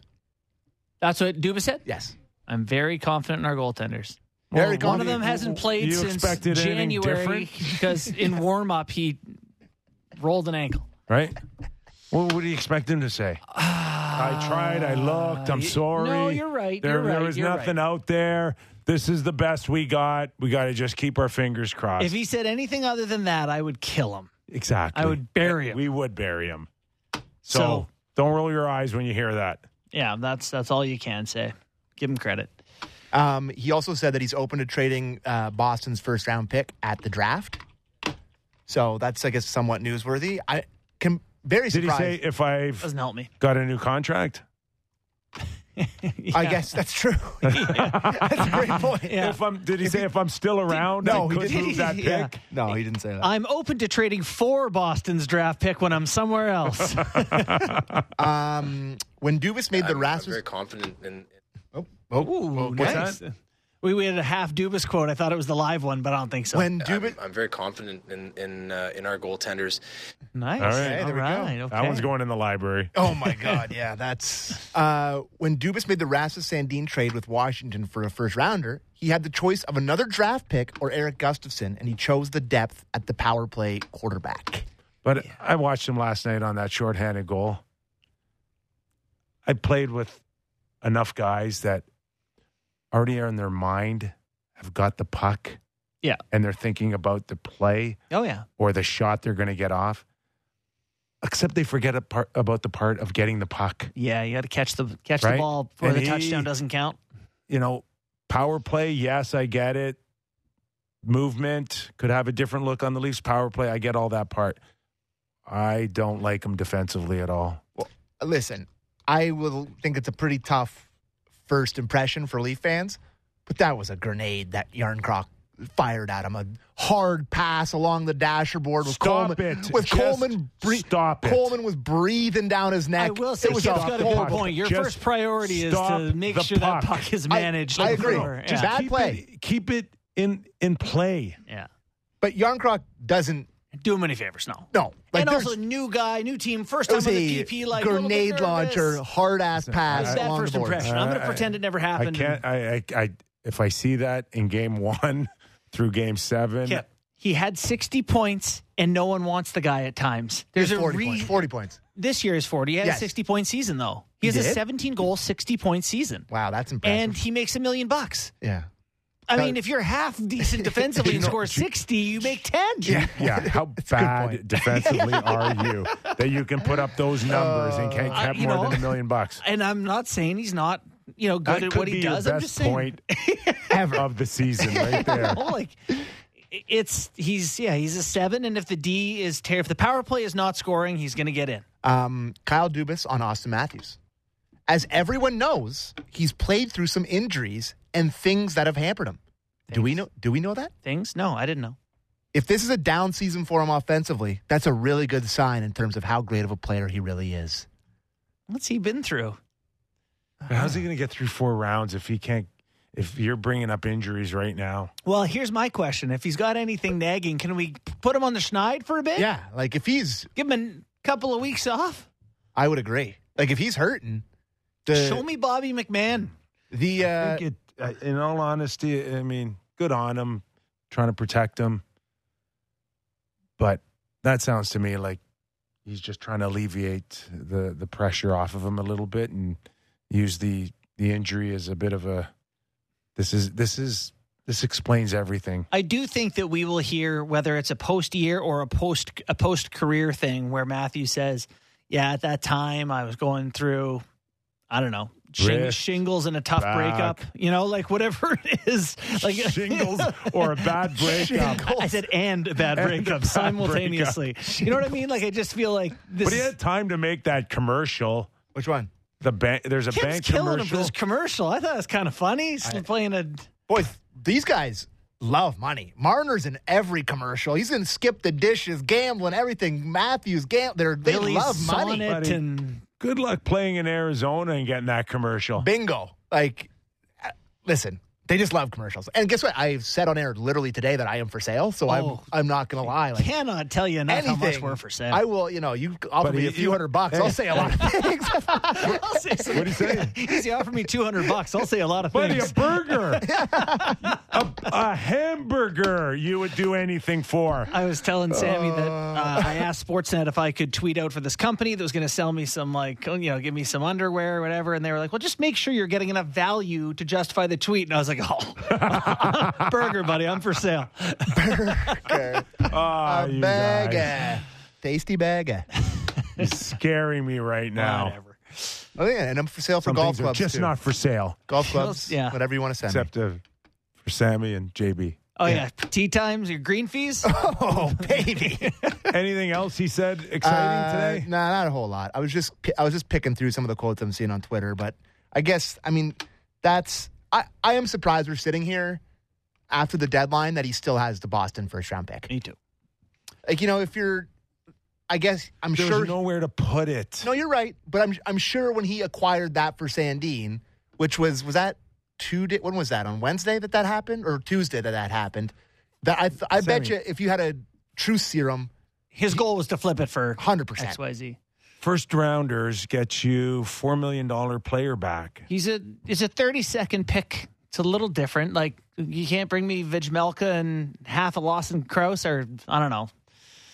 That's what Dubas said. Yes. I'm very confident in our goaltenders. Very One of them hasn't played You since January because in warm up he rolled an ankle. Right. What do you expect him to say? I uh, tried. I looked. I'm sorry. no, you're right, There, you're there was you're nothing right. out there. This is the best we got. We got to just keep our fingers crossed. If he said anything other than that, I would kill him. exactly. I would bury him. We would bury him. So, So- don't roll your eyes when you hear that. Yeah, that's that's all you can say. Give him credit. Um, he also said that he's open to trading uh, Boston's first round pick at the draft. So that's, I guess, somewhat newsworthy. I can very surprised. Did he say if I've Doesn't help me. got a new contract? I guess that's true. that's a great point. Yeah. If I'm, did he say if I'm still around, No, I he didn't. move that pick? Yeah. No, he didn't say that. I'm open to trading for Boston's draft pick when I'm somewhere else. Um, when Dubas made the I'm, I'm Rasmus, very confident in. oh, oh, Ooh, What's nice. that? We, we had a half Dubas quote. I thought it was the live one, but I don't think so. when I'm, I'm very confident in in uh, in our goaltenders. nice. All right. Hey, there we go. right, Okay. That one's going in the library. oh my God, yeah, that's uh, when Dubas made the Rasmus Sandin trade with Washington for a first rounder. He had the choice of another draft pick or Erik Gustafsson, and he chose the depth at the power play quarterback. But I watched him last night on that shorthanded goal. I played with enough guys that already are in their mind have got the puck. Yeah. And they're thinking about the play Oh yeah. or the shot they're going to get off. Except they forget a part, about the part of getting the puck. Yeah, you got to catch the catch Right. the ball before And the he- touchdown doesn't count. You know, power play, yes, I get it. Movement could have a different look on the Leafs power play. I get all that part. I don't like them defensively at all. Listen, I will think it's a pretty tough first impression for Leaf fans, but that was a grenade that Järnkrok fired at him. A hard pass along the dasher board with Stop Coleman. it. With Just Coleman, bre- stop it. Coleman was breathing down his neck. I will say, it was Skip's a got a good point. Your Just first priority is to make the sure that puck. puck is managed. I agree. before. Just yeah. bad keep play. It, keep it in in play. yeah. But Järnkrok doesn't. Do him any favors, no. No, like and also, new guy, new team, first time was on a the PP. Like a little bit grenade launcher, hard ass pass How's that first the board. impression? I'm going to Uh, pretend it never happened. I happened. can't. I, I, I if I see that in game one through game seven, Yeah. He had 60 points, and no one wants the guy at times. There's There's a 40 re- points. 40 points. This year is 40. He had Yes. a 60 point season, though. He, He has a 17 goal, 60 point season. Wow, that's impressive. And he makes a million bucks. yeah. I mean, if you're half decent defensively and score 60, you make 10. Yeah. yeah. How It's a good bad defensively are you that you can put up those numbers and can't Uh, have you more know, than a million bucks? And I'm not saying he's not, you know, good That at could what be he your does. best I'm just saying. point ever of the season, right there. Oh, like it's he's yeah he's a seven, and if the D is ter- if the power play is not scoring, he's going to get in. um, Kyle Dubas on Austin Matthews. As everyone knows, he's played through some injuries and things that have hampered him. Do we know? Do we know that? Things? No, I didn't know. If this is a down season for him offensively, that's a really good sign in terms of how great of a player he really is. What's he been through? How's he going to get through four rounds if he can't? If you're bringing up injuries right now, Well, here's my question: If he's got anything nagging, can we put him on the schneid for a bit? Yeah, like if he's, give him a couple of weeks off. I would agree. Like if he's hurting, the Show me Bobby McMahon. the I think it, uh, in all honesty, I mean, good on him, trying to protect him. But that sounds to me like he's just trying to alleviate the the pressure off of him a little bit and use the the injury as a bit of a. This is this is this explains everything. I do think that we will hear whether it's a post year or a post a post career thing where Matthew says, "Yeah, at that time I was going through, I don't know, shing- shingles and a tough back. breakup. You know, like whatever it is, like Shingles or a bad breakup. I said and a bad And a breakup bad simultaneously. You know what I mean? Like I just feel like this. But he had time to make that commercial. which one? The bank. There's a Kim's bank killing him for commercial. this commercial. I thought it was kind of funny. He's playing a. Boy, these guys love money. Marner's in every commercial. He's in Skip the Dishes, gambling, everything. Matthews, gam- they're, they Billy love money. Buddy. and Good luck playing in Arizona and getting that commercial. Bingo. Like, uh, listen, they just love commercials. And guess what? I said on air literally today that I am for sale. So Oh. I'm I'm not going to lie. Like, cannot tell you enough anything, how much we're for sale. I will, you know, you offer But me he- a few you- hundred bucks. hey. I'll say a lot of things. I'll say some- What do you say? Easy offer me two hundred bucks. I'll say a lot of Buddy, things. a burger, a, a hamburger. You would do anything for. I was telling Sammy that uh, I asked Sportsnet if I could tweet out for this company that was going to sell me some, like, you know, give me some underwear or whatever. And they were like, well, just make sure you're getting enough value to justify the tweet. And I was like, oh, burger, buddy, I'm for sale. Ah, a you bag, tasty bag. You're scaring me right now. Whatever. Oh yeah, and I'm for sale for Some golf things are clubs just too. not for sale, golf clubs, Yeah. whatever you want to send me. except uh, for Sammy and JB. Oh, yeah. Tea times, your green fees? Oh baby. Anything else he said exciting Uh, today? Nah, not a whole lot. I was just pi- I was just picking through some of the quotes I'm seeing on Twitter, but I guess I mean that's I, I am surprised we're sitting here after the deadline that he still has the Boston first round pick. Me too. Like you know, if you're, I guess I'm There's sure. nowhere to put it. no, you're right, but I'm I'm sure when he acquired that for Sandin, which was was that two day, when was that on Wednesday that that happened or Tuesday that that happened? That I I bet you if you had a truth serum, His goal was to flip it for hundred percent. XYZ. First rounders get you four million dollar player back. He's a it's a 30 second pick. It's a little different. Like you can't bring me Vejmelka and half a Lawson Crouse or I don't know.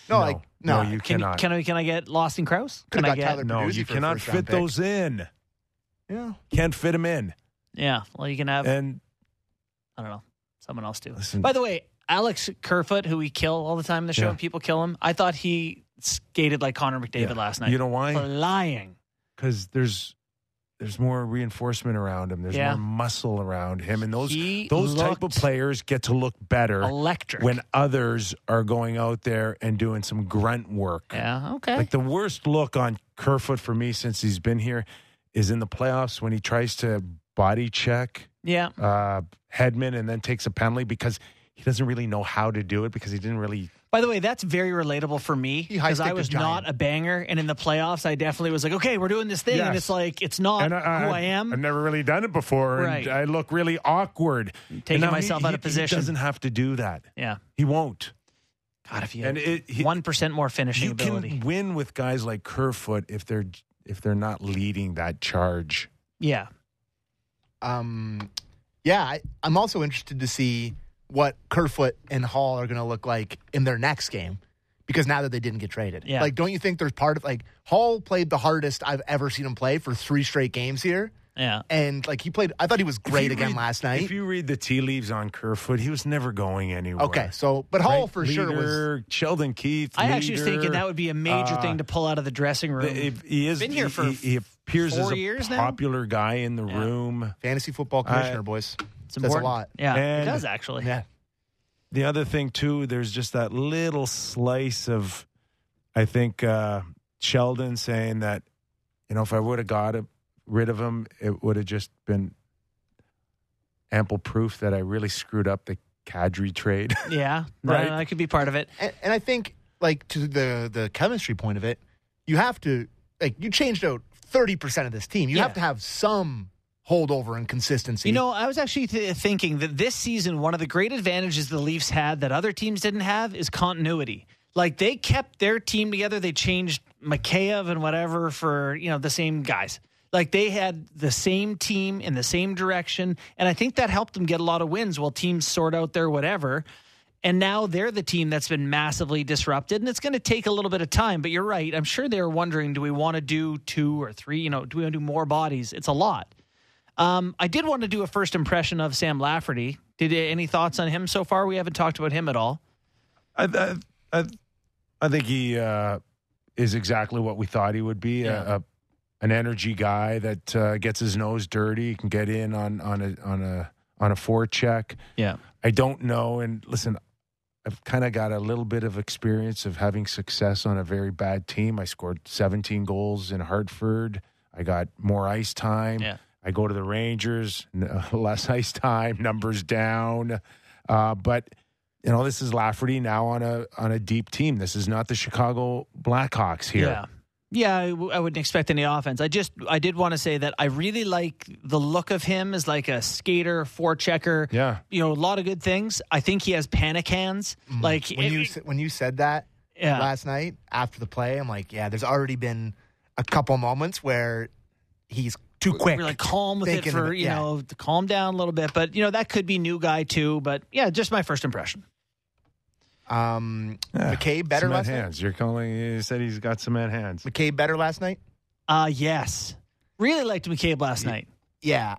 No, like no, you Can cannot. can I can I get Lawson Crouse? Could've Can I get Tyler no, Bertuzzi you for cannot fit pick. those in. yeah. Can't fit them in. Yeah, well you can have And I don't know. Someone else too. Listen- By the way, Alex Kerfoot, who we kill all the time in the show, Yeah. and people kill him. I thought he skated like Connor McDavid Yeah. last night. You know why? For lying. because there's there's more reinforcement around him. There's Yeah. more muscle around him, and those He those type of players get to look better Electric. when others are going out there and doing some grunt work. yeah, okay. Like the worst look on Kerfoot for me since he's been here is in the playoffs when he tries to body check yeah. uh, Hedman and then takes a penalty because he doesn't really know how to do it because he didn't really. By the way, that's very relatable for me because I high-sticked a was not a banger, and in the playoffs, I definitely was like, "Okay, we're doing this thing," and it's like it's not and who I am. I've never really done it before, Right. and I look really awkward. Taking And myself he- out of he- position. He doesn't have to do that. yeah, He won't. God, if you And had it- one percent more finishing You ability, can win with guys like Kerfoot if they're if they're not leading that charge. yeah, Um, yeah, I, I'm also interested to see what Kerfoot and Hall are going to look like in their next game because now that they didn't get traded. Yeah. Like, don't you think there's part of like Hall played the hardest I've ever seen him play for three straight games here? yeah. And like he played, I thought he was great again read- last night. If you read the tea leaves on Kerfoot, he was never going anywhere. okay, so, but Hall Right? for sure was. Sheldon Keefe. I actually was thinking that would be a major uh, thing to pull out of the dressing room. the- he is Been here he- for he, he appears four as a years now? popular guy in the Yeah. room. Fantasy football commissioner, I- boys. It's Says a important. lot. Yeah, it does actually. Yeah. The other thing too, there's just that little slice of, I think uh, Sheldon saying that, you know, if I would have got it, rid of him, it would have just been ample proof that I really screwed up the Kadri trade. Yeah, Right. that, that could be part of it. And, and I think, like to the the chemistry point of it, you have to like you changed out thirty percent of this team. You Yeah. have to have some holdover and consistency. You know, I was actually th- thinking that this season, one of the great advantages the Leafs had that other teams didn't have is continuity. Like they kept their team together. They changed Mikheyev and whatever for you know the same guys. Like they had the same team in the same direction, and I think that helped them get a lot of wins while teams sort out their whatever. And now they're the team that's been massively disrupted, and it's going to take a little bit of time. But you're right. I'm sure they're wondering, do we want to do two or three? You know, do we want to do more bodies? It's a lot. Um, I did want to do a first impression of Sam Lafferty. Did any thoughts on him so far? We haven't talked about him at all. I, I, I, I think he uh, is exactly what we thought he would be. Yeah. A, a, an energy guy that uh, gets his nose dirty, can get in on on a on a on a forecheck. Yeah. I don't know. And listen, I've kind of got a little bit of experience of having success on a very bad team. I scored 17 goals in Hartford. I got more ice time. Yeah. I go to the Rangers, less ice time, numbers down. Uh, but you know, this is Lafferty now on a on a deep team. This is not the Chicago Blackhawks here. Yeah. Yeah, I, w- I wouldn't expect any offense. I just, I did want to say that I really like the look of him as like a skater, forechecker. Yeah. You know, a lot of good things. I think he has panic hands. Like, when you s- when you said that Yeah. last night after the play, I'm like, yeah, there's already been a couple moments where he's too quick. We're like calm with it for of it, you know to calm down a little bit, but you know that could be new guy too. But yeah, just my first impression. Um, Yeah. McCabe better cement last night. hands. You're calling. You said he's got cement hands. McCabe better last night. Uh yes, really liked McCabe last night. Yeah,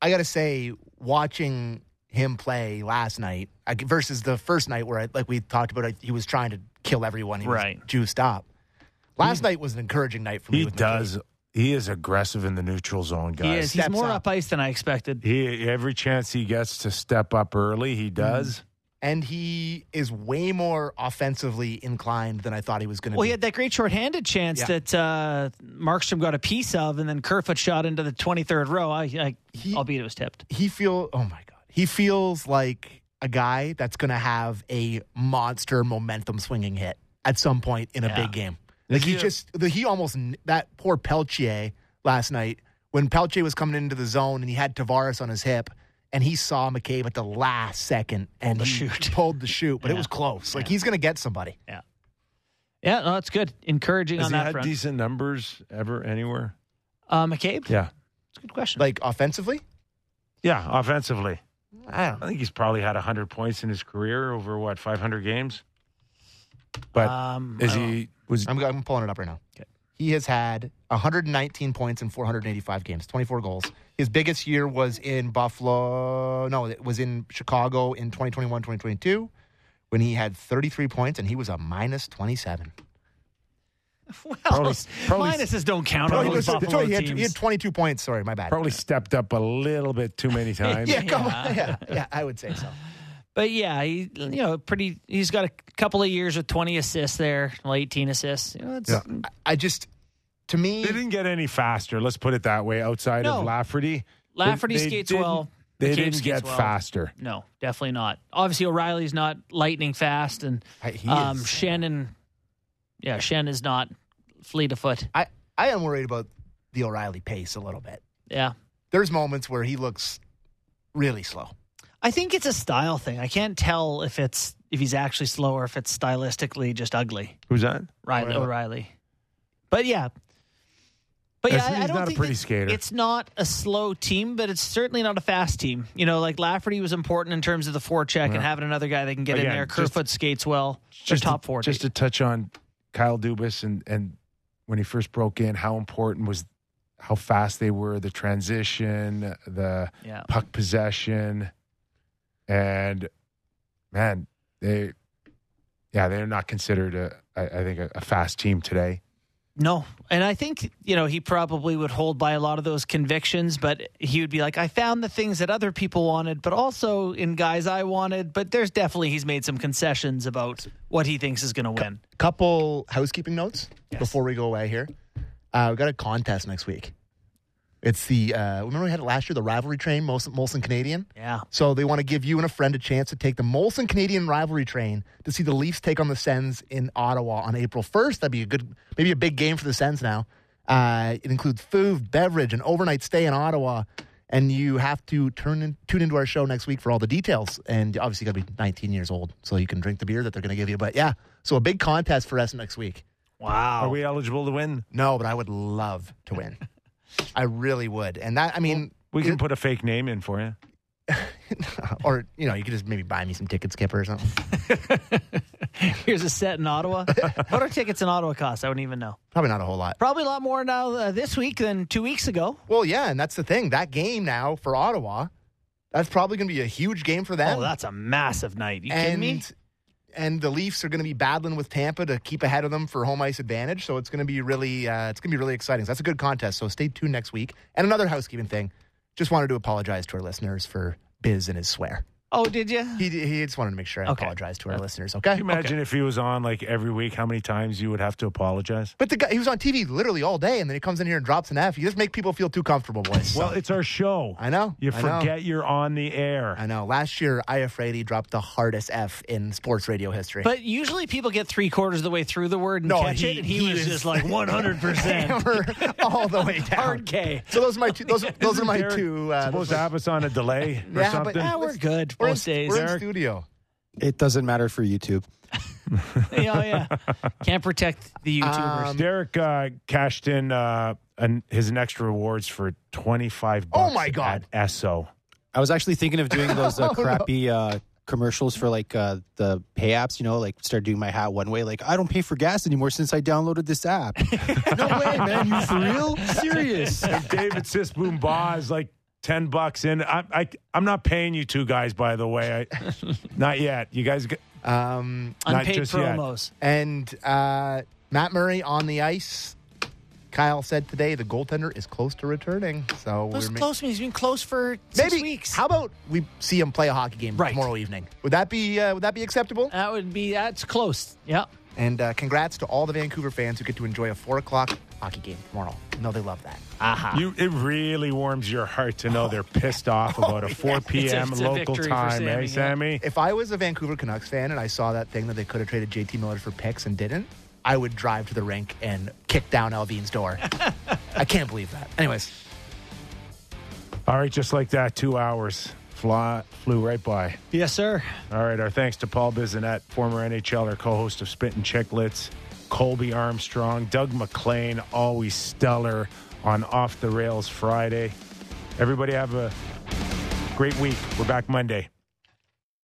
I got to say, watching him play last night versus the first night where, I, like we talked about, I, he was trying to kill everyone. He Right. was juiced up. Last night was an encouraging night for me. He with McCabe. Does. He is aggressive in the neutral zone, guys. He is. He's steps more up. up ice than I expected. He every chance he gets to step up early, he does. and he is way more offensively inclined than I thought he was going to Well, be. he had that great shorthanded chance Yeah. that uh, Markstrom got a piece of, and then Kerfoot shot into the 23rd row. I, I albeit it was tipped. he feel oh my god he feels like a guy that's going to have a monster momentum swinging hit at some point in a Yeah. big game like he he just the, he almost that poor Pelletier last night when Pelletier was coming into the zone and he had Tavares on his hip and he saw McCabe at the last second and the he shoot. pulled the shoot but it was close like he's going to get somebody Yeah. Yeah, no, that's good. Encouraging Has on he that had front. decent numbers ever anywhere? uh, McCabe? Yeah. it's a good question. like offensively Yeah, offensively. I don't I think he's probably had 100 points in his career over what, 500 games? But um, is he was I'm, I'm pulling it up right now. He has had 119 points in 485 games, 24 goals. His biggest year was in Buffalo. No, it was in Chicago in 2021, 2022, when he had 33 points and he was a minus 27. Well, Probably- probably- minuses don't count Oh, on he, those was- Buffalo sorry, he, had, teams. he had 22 points. Sorry, my bad. probably stepped up a little bit too many times. yeah, come Yeah. on. yeah, yeah, I would say so. But yeah, he you know pretty. He's got a couple of years with 20 assists there, well, 18 assists. You know, it's, Yeah. I just, to me, They didn't get any faster. Let's put it that way. Outside No. of Lafferty, Lafferty they skates didn't- well. They McCabe didn't get well. faster. No, definitely not. Obviously, O'Reilly's not lightning fast, and he um, is. Schenn, yeah, Schenn is not fleet of foot. I, I am worried about the O'Reilly pace a little bit. Yeah, There's moments where he looks really slow. I think it's a style thing. I can't tell if it's if he's actually slow or if it's stylistically just ugly. Who's that? Riley O'Reilly. O'Reilly. But yeah. But yeah, He's- I, I don't not a think pretty that- skater. It's not a slow team, but it's certainly not a fast team. You know, like Lafferty was important in terms of the forecheck and having another guy that can get in Again, there. just- Kerfoot skates well. They're Just top to, four. Just to touch on Kyle Dubas and and when he first broke in, how important was how fast they were, the transition, the yeah. puck possession, and man, they yeah they're not considered a I, I think a, a fast team today. No. And I think, you know, he probably would hold by a lot of those convictions, but he would be like, I found the things that other people wanted, but also in guys I wanted. But there's definitely, he's made some concessions about what he thinks is going to win. couple housekeeping notes Yes. before we go away here. Uh, we've got a contest next week. It's the uh, remember we had it last year, the rivalry train, Molson, Molson Canadian. Yeah. So they want to give you and a friend a chance to take the Molson Canadian rivalry train to see the Leafs take on the Sens in Ottawa on April first. That'd be a good, maybe a big game for the Sens now. Uh, it includes food, beverage, an overnight stay in Ottawa, and you have to turn in, tune into our show next week for all the details. And obviously, you got to be 19 years old so you can drink the beer that they're going to give you. But yeah, so a big contest for us next week. Wow. Are we eligible to win? No, but I would love to win. I really would. And that, I mean, We can it- put a fake name in for you. or, you know, you could just maybe buy me some tickets, Skipper, or something. Here's a set in Ottawa. what are tickets in Ottawa cost? I wouldn't even know. Probably not a whole lot. Probably a lot more now uh, this week than two weeks ago. Well, yeah, and that's the thing. That game now for Ottawa, that's probably going to be a huge game for them. Oh, that's a massive night. You and, kidding me? And the Leafs are going to be battling with Tampa to keep ahead of them for home ice advantage. So it's going to be really, uh, it's going to be really exciting. So that's a good contest. So stay tuned next week. And another housekeeping thing. Just wanted to apologize to our listeners for Biz and his swear. Oh, did you? He, he just wanted to make sure I Okay. apologize to our listeners. Okay. Can you imagine if he was on like every week, how many times you would have to apologize? But the guy, he was on TV literally all day, and then he comes in here and drops an F. You just make people feel too comfortable, boys. Well, it's our show. I know. You I know. forget you're on the air. I know. Last year, Aya Frady dropped the hardest F in sports radio history. But usually people get three quarters of the way through the word and No, catch he- it, and he, he was was- just like 100%. Hammer all the way down. Hard K. So those are my two. Those, those are my Derek two. Uh, supposed to are- have us on a delay or Yeah, something. but Ah, we're good we're in, days. we're in Derek? studio. It doesn't matter for YouTube. yeah, yeah. Can't protect the YouTubers. Um, Derek uh, cashed in uh, an, his next rewards for twenty five. Oh, my God. At Esso. I was actually thinking of doing those uh, Oh, no. crappy uh, commercials for like uh, the pay apps. You know, like start doing my hat one way. Like I don't pay for gas anymore since I downloaded this app. no way, man. You for real? Serious? And David Sisboom Ba is like ten bucks in. I, I I'm not paying you two guys, by the way. I, not yet. You guys. Get, Um, not Unpaid just yet. promos. and uh, Matt Murray on the ice Kyle said today the goaltender is close to returning. So Close, we're ma- close. He's been close for six maybe weeks. How about we see him play a hockey game Right. tomorrow evening? Would that be uh, would that be acceptable? That would be that's close. Yeah. And uh, congrats to all the Vancouver fans who get to enjoy a four o'clock hockey game tomorrow. I know they love that. Aha. You, it really warms your heart to know they're pissed off about a 4 p.m. it's a local victory time, Sammy, eh, yeah. Sammy? If I was a Vancouver Canucks fan and I saw that thing that they could have traded JT Miller for picks and didn't, I would drive to the rink and kick down Allvin's door. I can't believe that. Anyways, All right, just like that, two hours fly, flew right by. Yes, sir. All right, our thanks to Paul Bissonnette, former NHLer, co-host of Spittin' Chiclets, Colby Armstrong, Doug MacLean, always stellar on Off the Rails Friday. Everybody have a great week. We're back Monday.